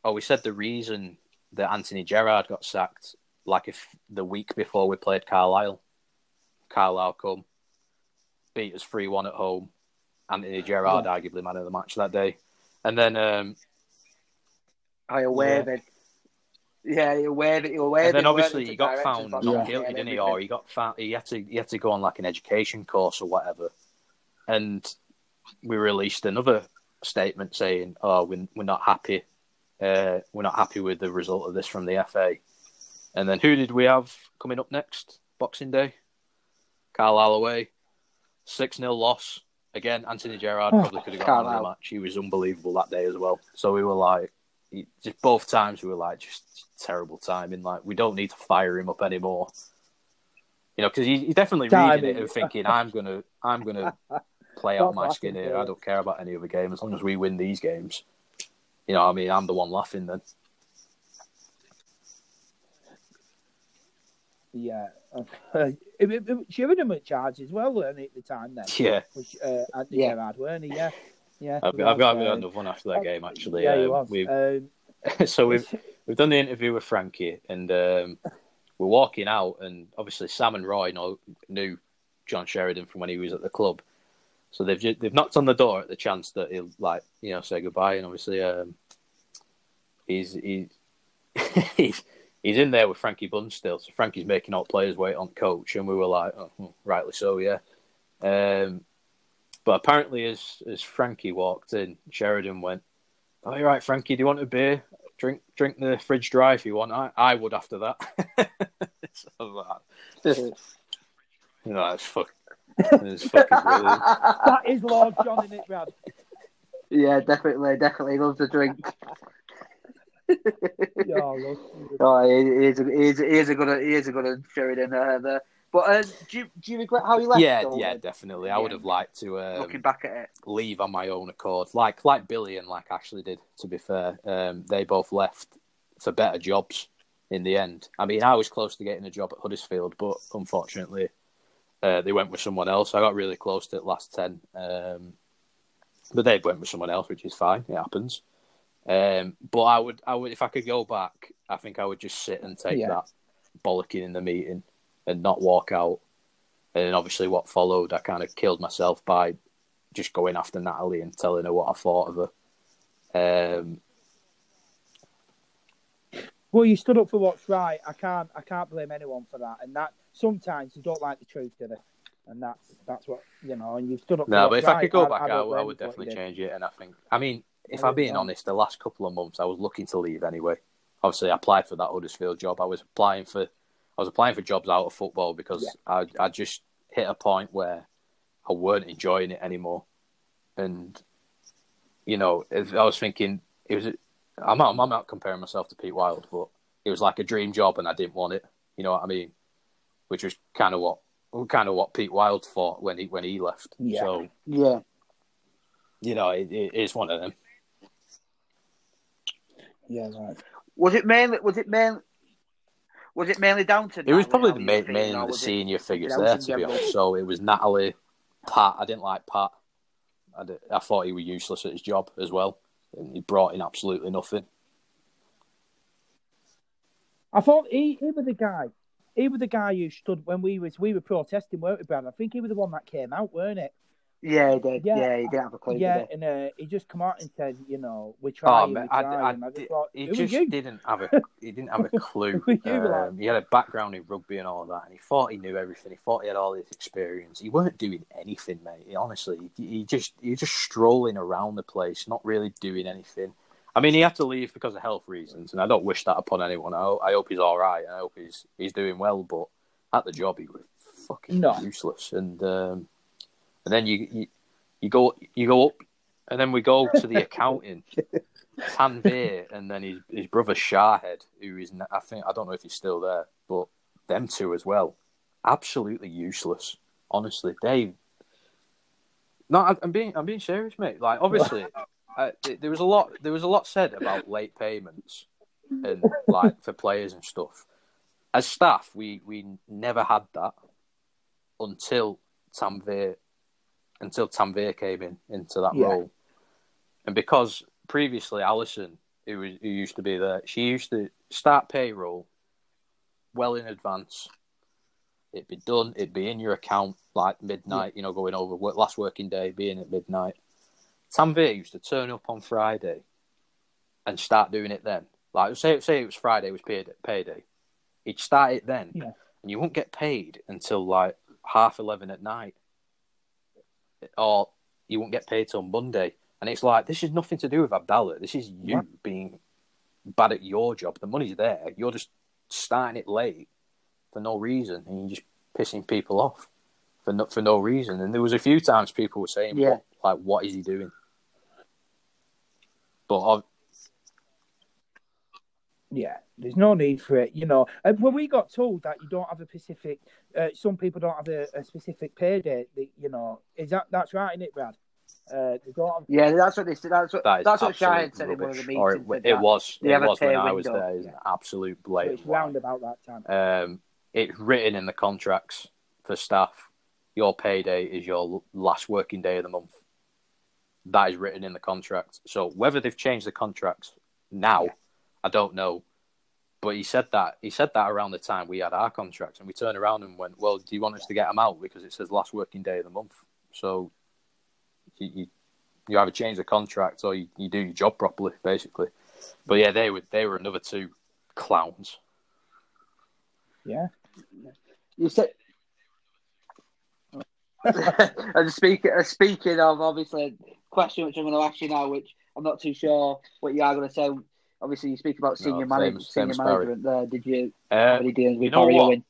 [SPEAKER 3] oh, we said the reason that Anthony Gerrard got sacked, like if the week before we played Carlisle, Carlisle come, beat us 3 1 at home. Anthony Gerrard,
[SPEAKER 2] Yeah.
[SPEAKER 3] arguably man of the match that day. And then, um,
[SPEAKER 1] I aware
[SPEAKER 3] Yeah.
[SPEAKER 1] that. Yeah, you're aware that you're aware.
[SPEAKER 3] and then obviously he got found not
[SPEAKER 1] not
[SPEAKER 3] guilty,
[SPEAKER 1] getting
[SPEAKER 3] didn't he? Or he got found, he had to, he had to go on like an education course or whatever. And we released another statement saying, "Oh, we're, we're not happy. Uh, we're not happy with the result of this from the FA." And then who did we have coming up next? Boxing Day, Carlisle away, six 0 loss again. Anthony Gerrard
[SPEAKER 2] Oh,
[SPEAKER 3] probably could have got of match. He was unbelievable that day as well. So we were like, he- just both times we were like, just terrible timing. Like we don't need to fire him up anymore. You know, because he, he's definitely reading it and thinking, "I'm gonna, I'm gonna *laughs* play out my skin here. I don't care about any other game as long as we win these games." You know, I mean, I'm the one laughing then.
[SPEAKER 2] Yeah. *laughs* it, it, it, Sheridan at charge as well, weren't he, at the time then?
[SPEAKER 3] Yeah,
[SPEAKER 2] Which, uh, Anthony
[SPEAKER 1] Yeah.
[SPEAKER 2] Gerrard, weren't he? Yeah. Yeah.
[SPEAKER 3] I've,
[SPEAKER 2] he
[SPEAKER 3] I've got
[SPEAKER 2] was, um,
[SPEAKER 3] another one after that game actually.
[SPEAKER 2] Yeah, he
[SPEAKER 3] Um,
[SPEAKER 2] was.
[SPEAKER 3] we've,
[SPEAKER 2] Um, *laughs*
[SPEAKER 3] so we've *laughs* we've done the interview with Frankie, and um, we're walking out, and obviously Sam and Roy know, knew John Sheridan from when he was at the club, so they've ju- they've knocked on the door at the chance that he'll like you know say goodbye, and obviously um, he's he's he's he's in there with Frankie Bunn still, so Frankie's making all players wait on coach, and we were like, oh, hmm, rightly so, yeah. Um, but apparently, as as Frankie walked in, Sheridan went. Oh, you're right, Frankie. Do you want a beer? Drink, drink the fridge dry if you want. I, I would after that. *laughs* so, uh, you know, it's fuck, *laughs* it's fucking brilliant.
[SPEAKER 2] that is Lord John in it, Brad.
[SPEAKER 1] yeah, definitely, definitely loves a drink.
[SPEAKER 2] Yeah, look.
[SPEAKER 1] Oh, he he is a, he is, he is a good, he is a good Sheridan uh, there. But uh, do you do you regret how he left?
[SPEAKER 3] Yeah,
[SPEAKER 1] though,
[SPEAKER 3] yeah,
[SPEAKER 1] then?
[SPEAKER 3] definitely. I would have liked to
[SPEAKER 1] Looking
[SPEAKER 3] um,
[SPEAKER 1] back at it,
[SPEAKER 3] leave on my own accord, like like Billy and like Ashley did. To be fair, um, they both left for better jobs in the end. I mean, I was close to getting a job at Huddersfield, but unfortunately, uh, they went with someone else. I got really close to the last ten, um, but they went with someone else, which is fine. It happens. Um, but I would, I would, if I could go back, I think I would just sit and take
[SPEAKER 2] Yeah.
[SPEAKER 3] that bollocking in the meeting and not walk out. And then obviously, what followed, I kind of killed myself by just going after Natalie and telling her what I thought of her. Um,
[SPEAKER 2] Well, you stood up for what's right. I can't. I can't blame anyone for that. And that sometimes you don't like the truth, do they? And that's that's what you know. And you've stood up.
[SPEAKER 3] no, but if I could go back, I,
[SPEAKER 2] don't
[SPEAKER 3] I would
[SPEAKER 2] you
[SPEAKER 3] definitely change it. And I think, I mean, if I'm being honest, the last couple of months I was looking to leave anyway. Obviously, I applied for that Huddersfield job. I was applying for, I was applying for jobs out of football because I, I just hit a point where I weren't enjoying it anymore, and you know, if I was thinking it was. I'm not, I'm not comparing myself to Pete Wild, but it was like a dream job, and I didn't want it. You know what I mean? Which was kind of what, kind of what Pete Wild thought when he when he left.
[SPEAKER 2] Yeah.
[SPEAKER 3] So
[SPEAKER 1] yeah.
[SPEAKER 3] you know, it, it is one of them.
[SPEAKER 2] Yeah, right.
[SPEAKER 1] Was it mainly? Was it mainly? Was it mainly down to?
[SPEAKER 3] It was probably the main,
[SPEAKER 1] feeling,
[SPEAKER 3] main the
[SPEAKER 1] was it-
[SPEAKER 3] senior figures there, to be honest. So it was Natalie, Pat. I didn't like Pat. I, did, I thought he was useless at his job as well. And he brought in absolutely nothing.
[SPEAKER 2] I thought he, he was the guy. He was the guy who stood when we was we were protesting, weren't we, Brad? I think he was the one that came out, weren't it?
[SPEAKER 1] Yeah, he did.
[SPEAKER 2] Yeah.
[SPEAKER 1] Yeah, he didn't have a clue.
[SPEAKER 2] yeah,
[SPEAKER 1] did
[SPEAKER 2] and uh, he just come out and said, you know, we're
[SPEAKER 3] Oh, man,
[SPEAKER 2] we're
[SPEAKER 3] I. I,
[SPEAKER 2] and I just thought,
[SPEAKER 3] he just
[SPEAKER 2] you?
[SPEAKER 3] didn't have a *laughs* he didn't have a clue.
[SPEAKER 2] Who are you,
[SPEAKER 3] Um, he had a background in rugby and all that, and he thought he knew everything. He thought he had all this experience. He weren't doing anything, mate. He, honestly, he, he just he was just strolling around the place, not really doing anything. I mean, he had to leave because of health reasons, and I don't wish that upon anyone. I, hope- I hope he's all right. I hope he's he's doing well, but at the job, he was fucking
[SPEAKER 2] No.
[SPEAKER 3] useless. And um, and then you, you you go you go up, and then we go to the *laughs* accounting. Tanvir and then his his brother Shahid, who is I think I don't know if he's still there, but them two as well, absolutely useless. Honestly, they. No, I'm being I'm being serious, mate. Like obviously, *laughs* uh, there was a lot there was a lot said about late payments and like for players and stuff. As staff, we we never had that until Tanvir until Tanvir came in into that
[SPEAKER 2] Yeah.
[SPEAKER 3] role, and because previously Allison who was who used to be there, she used to start payroll well in advance. It'd be done. It'd be in your account like midnight. You know, going over work, last working day, being at midnight. Tanvir used to turn up on Friday and start doing it then. Like say say it was Friday it was payday, payday. He'd start it then,
[SPEAKER 2] Yeah.
[SPEAKER 3] and you won't get paid until like half eleven at night, or you won't get paid till Monday. And it's like this is nothing to do with Abdallah. This is you being bad at your job. The money's there. You're just starting it late for no reason, and you're just pissing people off for no, for no reason. And there was a few times people were saying,
[SPEAKER 1] Yeah.
[SPEAKER 3] what, like, what is he doing? But uh,
[SPEAKER 2] Yeah, there's no need for it, you know. And when we got told that you don't have a specific, uh, some people don't have a, a specific pay date, that, you know, is that that's right, isn't it, Brad? Uh, they don't have,
[SPEAKER 1] Yeah, that's what they said. That's what
[SPEAKER 3] that is
[SPEAKER 1] that's what
[SPEAKER 3] absolute
[SPEAKER 1] Shine said in one of the meetings.
[SPEAKER 3] Or it,
[SPEAKER 1] said
[SPEAKER 3] it was.
[SPEAKER 1] They
[SPEAKER 3] It was when
[SPEAKER 1] pay
[SPEAKER 3] I was
[SPEAKER 1] window.
[SPEAKER 3] there. It's an absolute
[SPEAKER 2] so
[SPEAKER 3] blatant
[SPEAKER 2] it's round about that time.
[SPEAKER 3] Um, it's written in the contracts for staff. Your payday is your last working day of the month. That is written in the contract. So whether they've changed the contracts now, I don't know. But he said that he said that around the time we had our contracts, and we turned around and went, "Well, do you want us to get them out because it says last working day of the month?" So you you, you either change the contract or you, you do your job properly, basically. But yeah, they were they were another two clowns.
[SPEAKER 2] Yeah.
[SPEAKER 1] You said. *laughs* and speaking uh, speaking of obviously question which I'm going to ask you now, which I'm not too sure what you are going to say. Obviously, you speak about senior,
[SPEAKER 3] No,
[SPEAKER 1] manage-
[SPEAKER 3] same- same
[SPEAKER 1] senior management. There, did you
[SPEAKER 3] Uh,
[SPEAKER 1] have any dealings with
[SPEAKER 3] you know
[SPEAKER 1] Barry
[SPEAKER 3] what?
[SPEAKER 1] Owen?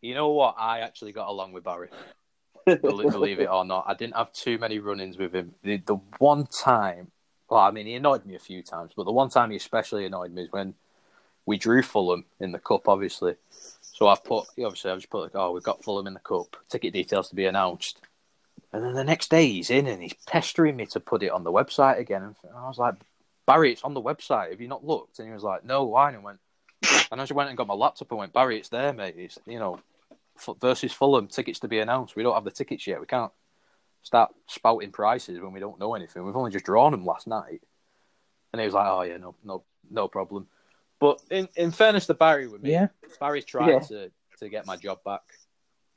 [SPEAKER 3] You know what? I actually got along with Barry. Believe, believe it or not, I didn't have too many run-ins with him. The, the one time, well, I mean, he annoyed me a few times, but the one time he especially annoyed me is when we drew Fulham in the cup, obviously. So I've put, obviously, I've just put like, oh, we've got Fulham in the cup. Ticket details to be announced. And then the next day he's in and he's pestering me to put it on the website again. And I was like, Barry, it's on the website. Have you not looked? And he was like, no, why? And I went, and I just went and got my laptop and went, Barry, it's there, mate. It's, you know, F- versus Fulham, tickets to be announced. We don't have the tickets yet. We can't start spouting prices when we don't know anything. We've only just drawn them last night. And he was like, oh, yeah, no, no, no problem. But in, in fairness to Barry with me,
[SPEAKER 2] Yeah.
[SPEAKER 3] Barry tried
[SPEAKER 1] Yeah.
[SPEAKER 3] to, to get my job back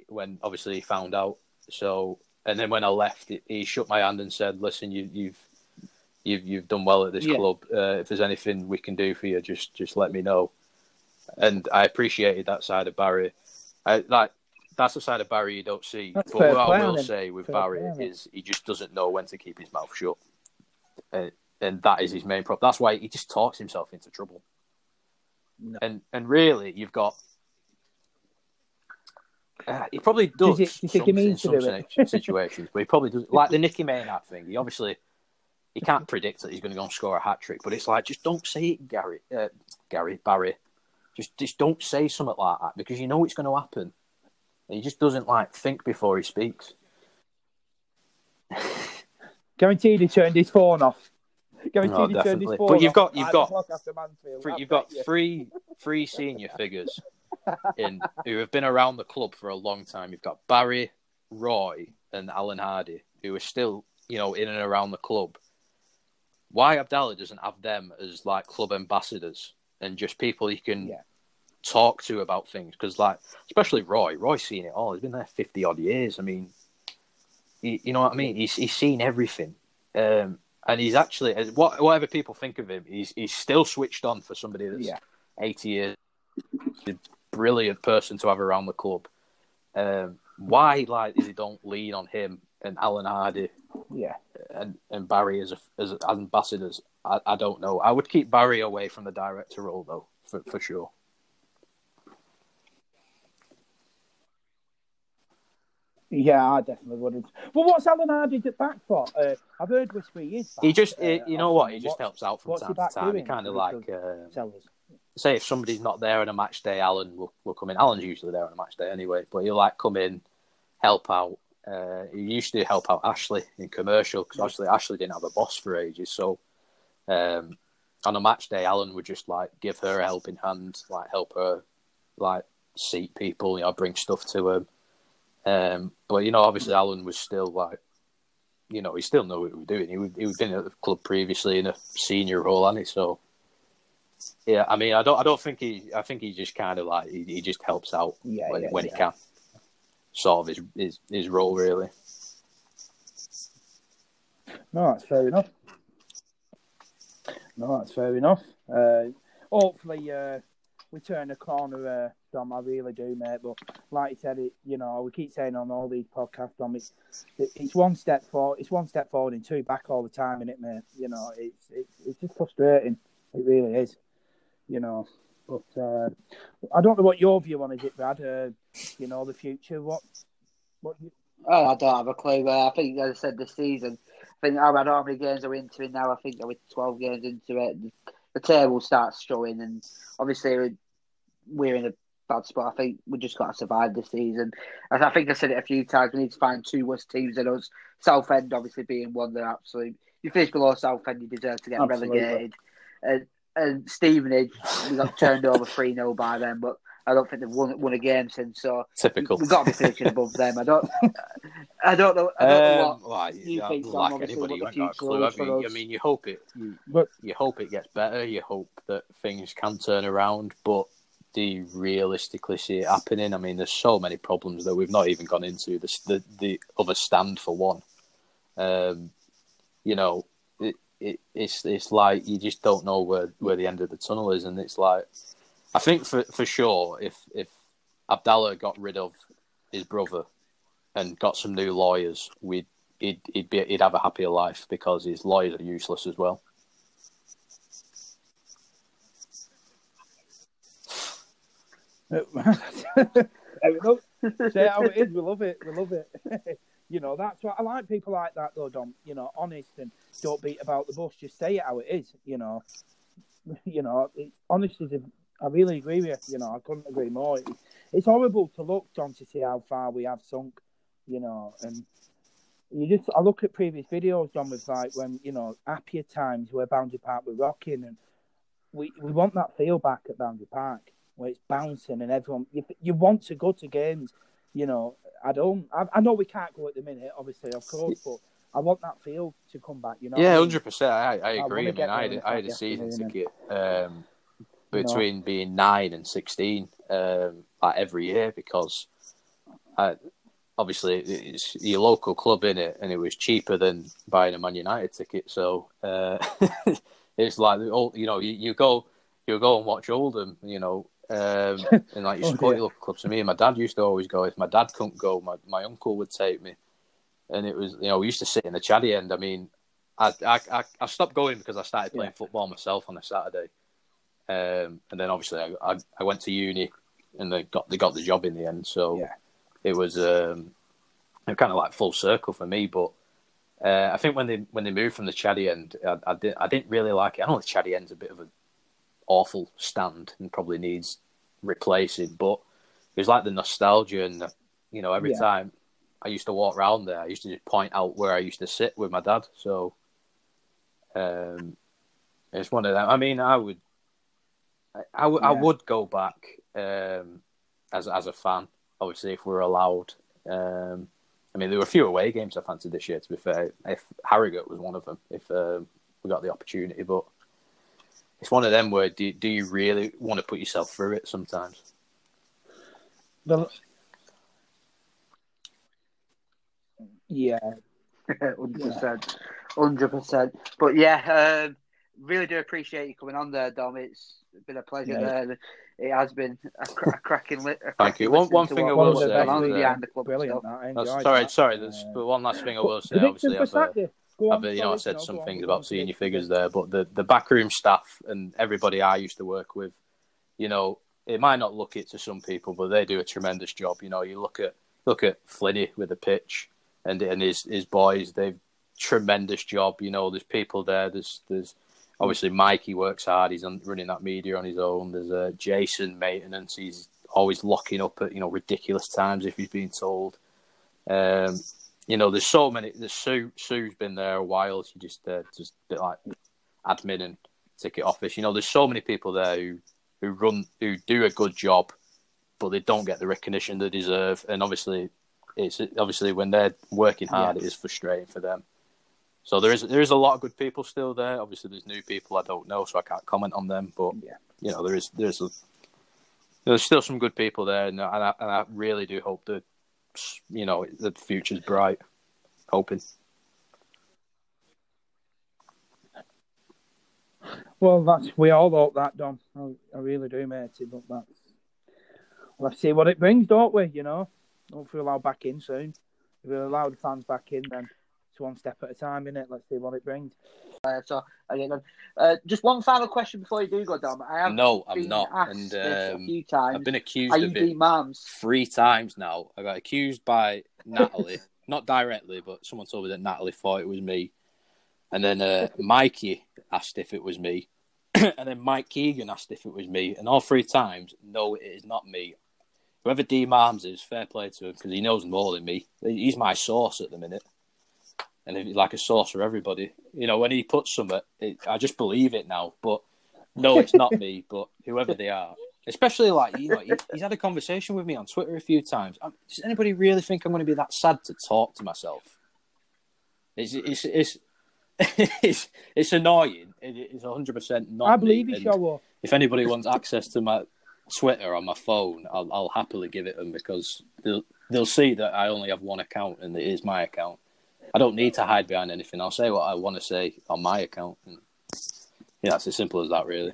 [SPEAKER 3] when obviously he found out. So, and then when I left, he, he shook my hand and said, "Listen, you, you've you've you've done well at this
[SPEAKER 1] Yeah.
[SPEAKER 3] club. Uh, if there's anything we can do for you, just just let me know." And I appreciated that side of Barry. I, like that's the side of Barry you don't see.
[SPEAKER 2] That's
[SPEAKER 3] but what I will say with
[SPEAKER 2] Fair
[SPEAKER 3] Barry
[SPEAKER 2] him.
[SPEAKER 3] is he just doesn't know when to keep his mouth shut, and, and that is his main problem. That's why he just talks himself into trouble.
[SPEAKER 2] No.
[SPEAKER 3] And and really, you've got. Uh, he probably does,
[SPEAKER 2] do you think he means
[SPEAKER 3] in some situations, but he probably does. Like the Nicky Maynard thing, he obviously he can't predict that he's going to go and score a hat trick, but it's like just don't say it, Gary, uh, Gary Barry. Just just don't say something like that because you know it's going to happen. He just doesn't like think before he speaks. *laughs*
[SPEAKER 2] Guaranteed he turned his phone off. Guaranteed
[SPEAKER 3] No,
[SPEAKER 2] he turned his phone
[SPEAKER 3] But you've got- you've got-
[SPEAKER 2] o'clock after Mansfield,
[SPEAKER 3] Three, you've got
[SPEAKER 2] you.
[SPEAKER 3] three three senior figures *laughs* in who have been around the club for a long time. You've got Barry, Roy, and Alan Hardy, who are still you know in and around the club. Why Abdallah doesn't have them as like club ambassadors and just people he can
[SPEAKER 2] Yeah.
[SPEAKER 3] talk to about things? Because like especially Roy, Roy's seen it all. He's been there fifty odd years. I mean, he, you know what I mean? He's he's seen everything. Um, and he's actually, as- what, whatever people think of him, he's he's still switched on for somebody that's
[SPEAKER 2] Yeah.
[SPEAKER 3] 80 years. A brilliant person to have around the club. Um, why, like, they don't lean on him and Alan Hardy
[SPEAKER 2] Yeah.
[SPEAKER 3] and, and Barry as, a, as ambassadors? I, I don't know. I would keep Barry away from the director role, though, for, for sure.
[SPEAKER 2] Yeah, I definitely wouldn't. But what's Alan Hardy back for? Uh, I've heard whisper he is. Back,
[SPEAKER 3] He just,
[SPEAKER 2] uh,
[SPEAKER 3] you know what? He just helps out from time to time. He kind of like, uh,
[SPEAKER 2] Tell us.
[SPEAKER 3] say if somebody's not there on a match day, Alan will, will come in. Alan's usually there on a match day anyway, but he'll like come in, help out. Uh, he used to help out Ashley in commercial because obviously Ashley didn't have a boss for ages. So um, on a match day, Alan would just like give her a helping hand, like help her, like seat people, you know, bring stuff to him. Um, but you know, obviously Alan was still like you know, he still knew what he was doing. He was, he was been at the club previously in a senior role, hadn't he? So, yeah, I mean, I don't, I don't think he, I think he just kind of like he, he just helps out
[SPEAKER 2] Yeah,
[SPEAKER 3] when,
[SPEAKER 2] yeah,
[SPEAKER 3] when
[SPEAKER 2] yeah.
[SPEAKER 3] he can, sort of his his, his role really.
[SPEAKER 2] No, that's fair enough. No, that's fair enough. Uh, hopefully, uh, we turn the corner, uh, Dom. I really do, mate. But like you said, it you know we keep saying on all these podcasts, Dom. It's it's one step forward. It's one step forward and two back all the time, is it, mate? You know, it's it's it's just frustrating. It really is. You know, but uh, I don't know what your view on is, it, Brad. Uh, you know, the future. What what you,
[SPEAKER 1] Oh, I don't have a clue. Uh, I think, as I said, this season, I think I don't how many games are we into it now. I think we're 12 games into it. The, the table starts showing, and obviously we're, we're in a bad spot. I think we just got to survive this season. I, I think I said it a few times. We need to find two worse teams than us. Southend, obviously, being one that absolutely. You finish below Southend, you deserve to get
[SPEAKER 2] Absolutely.
[SPEAKER 1] relegated. And, and Stevenage, we got *laughs* turned over 3 0 by them, but I don't think they've won, won a game since. So
[SPEAKER 3] Typical.
[SPEAKER 1] We've got to be finishing above them. I don't. I don't know. I don't know
[SPEAKER 3] Um,
[SPEAKER 1] what.
[SPEAKER 3] well,
[SPEAKER 1] you think, Dom,
[SPEAKER 3] like
[SPEAKER 1] obviously,
[SPEAKER 3] anybody, you ain't got a clue. have you? I mean, you hope it, you,
[SPEAKER 2] but
[SPEAKER 3] you hope it gets better. You hope that things can turn around, but do you realistically see it happening? I mean, there's so many problems that we've not even gone into. The the, the other stand for one, um, you know, it, it it's it's like you just don't know where, where the end of the tunnel is, and it's like I think for for sure if if Abdallah got rid of his brother and got some new lawyers, we'd he'd he'd be he'd have a happier life because his lawyers are useless as well. *laughs*
[SPEAKER 2] Say how it is. We love it. We love it. *laughs* you know, that's what I like people like that, though, Dom. You know, honest and don't beat about the bush. Just say it how it is. You know, *laughs* you know, it, honest is. A, I really agree with you. You know, I couldn't agree more. It, it's horrible to look, Dom, to see how far we have sunk. You know, and you just I look at previous videos, Dom, was like when you know happier times where Boundary Park were rocking, and we we want that feel back at Boundary Park where it's bouncing and everyone you, you want to go to games. You know, I don't. I, I know we can't go at the minute, obviously, of course, but I want that feel to come back. You know,
[SPEAKER 3] Yeah,
[SPEAKER 2] what I mean?
[SPEAKER 3] hundred percent. I, I agree. I mean, I had, I had a season ticket um, between being nine and sixteen, um, like every year because, I, obviously, it's your local club in it, and it was cheaper than buying a Man United ticket. So uh, *laughs* it's like the you know, you, you go, you go and watch Oldham, you know. Um, *laughs* and like you
[SPEAKER 2] Oh,
[SPEAKER 3] support
[SPEAKER 2] dear.
[SPEAKER 3] your local clubs. So me and my dad used to always go. If my dad couldn't go, my, my uncle would take me and it was you know we used to sit in the Chaddy end. I mean, I I, I, stopped going because I started playing football myself on a Saturday, um, and then obviously I, I I went to uni and they got they got the job in the end. So
[SPEAKER 2] Yeah.
[SPEAKER 3] it was um, kind of like full circle for me. But uh, I think when they when they moved from the Chaddy end, I, I didn't I didn't really like it. I know the Chaddy end's a bit of an awful stand and probably needs replacing, but it was like the nostalgia and the, you know every
[SPEAKER 2] Yeah.
[SPEAKER 3] time I used to walk around there, I used to just point out where I used to sit with my dad. So um, it's one of them. I mean, I would, I, I would, I would go back um, as as a fan, obviously if we're allowed. Um, I mean, there were a few away games I fancied this year. To be fair, if Harrogate was one of them, if um, we got the opportunity, but it's one of them where do do you really want to put yourself through it sometimes?
[SPEAKER 2] The- yeah, *laughs*
[SPEAKER 1] Hundred percent, hundred percent. But yeah, um, really do appreciate you coming on there, Dom. It's been a pleasure.
[SPEAKER 2] Yeah.
[SPEAKER 1] There. It has been a, cra- a cracking. Li- a
[SPEAKER 3] Thank
[SPEAKER 1] cracking
[SPEAKER 3] you. One- one thing I
[SPEAKER 2] one
[SPEAKER 3] will say
[SPEAKER 2] best
[SPEAKER 3] is,
[SPEAKER 2] leagues.
[SPEAKER 1] behind the club
[SPEAKER 2] brilliant. That. I
[SPEAKER 3] That's,
[SPEAKER 2] enjoyed
[SPEAKER 3] sorry,
[SPEAKER 2] that.
[SPEAKER 3] sorry. There's
[SPEAKER 2] Uh,
[SPEAKER 3] but one last thing I will say.
[SPEAKER 2] Prediction
[SPEAKER 3] Obviously,
[SPEAKER 2] for
[SPEAKER 3] I've, uh,
[SPEAKER 2] Go on,
[SPEAKER 3] I've, you know, I said
[SPEAKER 2] no,
[SPEAKER 3] some
[SPEAKER 2] go on,
[SPEAKER 3] things about
[SPEAKER 2] on,
[SPEAKER 3] senior
[SPEAKER 2] prediction.
[SPEAKER 3] figures there, but the, the backroom staff and everybody I used to work with, you know, it might not look it to some people, but they do a tremendous job. You know, you look at look at Flinny with the pitch and and his his boys, they've tremendous job. You know, there's people there. There's there's obviously Mikey works hard. He's on, running that media on his own. There's uh, Jason maintenance. He's always locking up at you know ridiculous times if he's being told. Um, you know, there's so many. There's Sue. Sue's been there a while. She just uh, just a bit like admin and ticket office. You know, there's so many people there who who run who do a good job, but they don't get the recognition they deserve. And obviously, it's obviously when they're working hard,
[SPEAKER 2] Yeah.
[SPEAKER 3] it is frustrating for them. So there is there is a lot of good people still there. Obviously, there's new people I don't know, so I can't comment on them. But
[SPEAKER 2] Yeah.
[SPEAKER 3] you know, there is there's a, there's still some good people there, and I, and I really do hope that you know the future's bright. Hoping.
[SPEAKER 2] Well, that's we all hope that, Dom. I, I really do, matey. But that's let's see what it brings, don't we? You know, hopefully we'll allow back in soon. If we allow the fans back in, then it's one step at a time, innit? Let's see what it brings.
[SPEAKER 1] Uh, so again, uh, just one final question before you do go, Dom. I have
[SPEAKER 3] No, I'm
[SPEAKER 1] been
[SPEAKER 3] not,
[SPEAKER 1] asked
[SPEAKER 3] and
[SPEAKER 1] this a
[SPEAKER 3] um,
[SPEAKER 1] few times.
[SPEAKER 3] I've been accused
[SPEAKER 1] Are
[SPEAKER 3] of
[SPEAKER 1] you
[SPEAKER 3] it
[SPEAKER 1] Dean Mams?
[SPEAKER 3] three times now. I got accused by Natalie, *laughs* not directly, but someone told me that Natalie thought it was me. And then uh, Mikey asked if it was me. *clears throat* and then Mike Keegan asked if it was me. And all three times, no, it is not me. Whoever D Marms is, fair play to him because he knows more than me. He's my source at the minute. And he's like a source for everybody. You know, when he puts something, it, I just believe it now. But no, it's not me, *laughs* but whoever they are. Especially like you know, he, he's had a conversation with me on Twitter a few times. Um, Does anybody really think I'm going to be that sad to talk to myself? It's it's it's *laughs* it's, it's annoying. It, it's 100 percent not.
[SPEAKER 2] I believe you.
[SPEAKER 3] If anybody wants access to my Twitter on my phone, I'll, I'll happily give it them because they'll they'll see that I only have one account and it is my account. I don't need to hide behind anything. I'll say what I want to say on my account. And, yeah, it's as simple as that, really.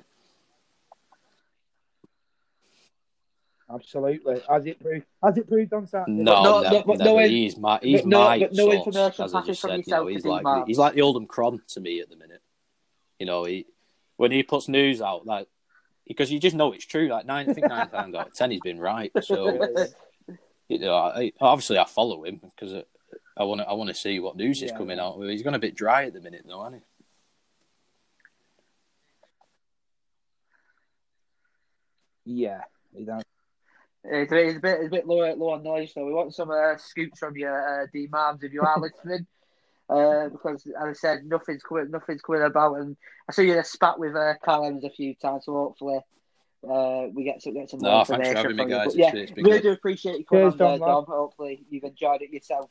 [SPEAKER 2] Absolutely. Has it proved? Has it proved on Saturday?
[SPEAKER 3] No,
[SPEAKER 1] no,
[SPEAKER 3] never,
[SPEAKER 1] no,
[SPEAKER 3] never.
[SPEAKER 1] no
[SPEAKER 3] he's my he's
[SPEAKER 1] but no-
[SPEAKER 3] my
[SPEAKER 1] but no
[SPEAKER 3] source,
[SPEAKER 1] information
[SPEAKER 3] as I
[SPEAKER 1] passing
[SPEAKER 3] just
[SPEAKER 1] from
[SPEAKER 3] said. You
[SPEAKER 1] yourself
[SPEAKER 3] know, he's like
[SPEAKER 1] Marks.
[SPEAKER 3] he's like the Oldham Cron to me at the minute. You know, he when he puts news out like because you just know it's true. Like nine, I think nine times out of ten, he's been right. So *laughs* you know, I, obviously I follow him because I want to I want to see what news is
[SPEAKER 2] Yeah.
[SPEAKER 3] coming out. He's gone a bit dry at the minute, though, hasn't he?
[SPEAKER 2] Yeah. he does.
[SPEAKER 1] It's a, it's a bit, it's a bit low, low on noise, so we want some uh, scoops from your uh, D Mams, if you are listening. *laughs* Uh, because, as I said, nothing's coming, nothing's coming about, and I saw you in a spat with uh, Carl Evans a few times, so hopefully uh, we get some, get some
[SPEAKER 3] No,
[SPEAKER 1] more
[SPEAKER 3] thanks for
[SPEAKER 1] information
[SPEAKER 3] having me,
[SPEAKER 1] from you.
[SPEAKER 3] guys.
[SPEAKER 1] But,
[SPEAKER 3] It's-
[SPEAKER 1] yeah,
[SPEAKER 3] it's been
[SPEAKER 1] really
[SPEAKER 3] good.
[SPEAKER 1] do appreciate you coming
[SPEAKER 2] Cheers,
[SPEAKER 1] on
[SPEAKER 2] Dom, lad.
[SPEAKER 1] Dom. Hopefully you've enjoyed it yourself.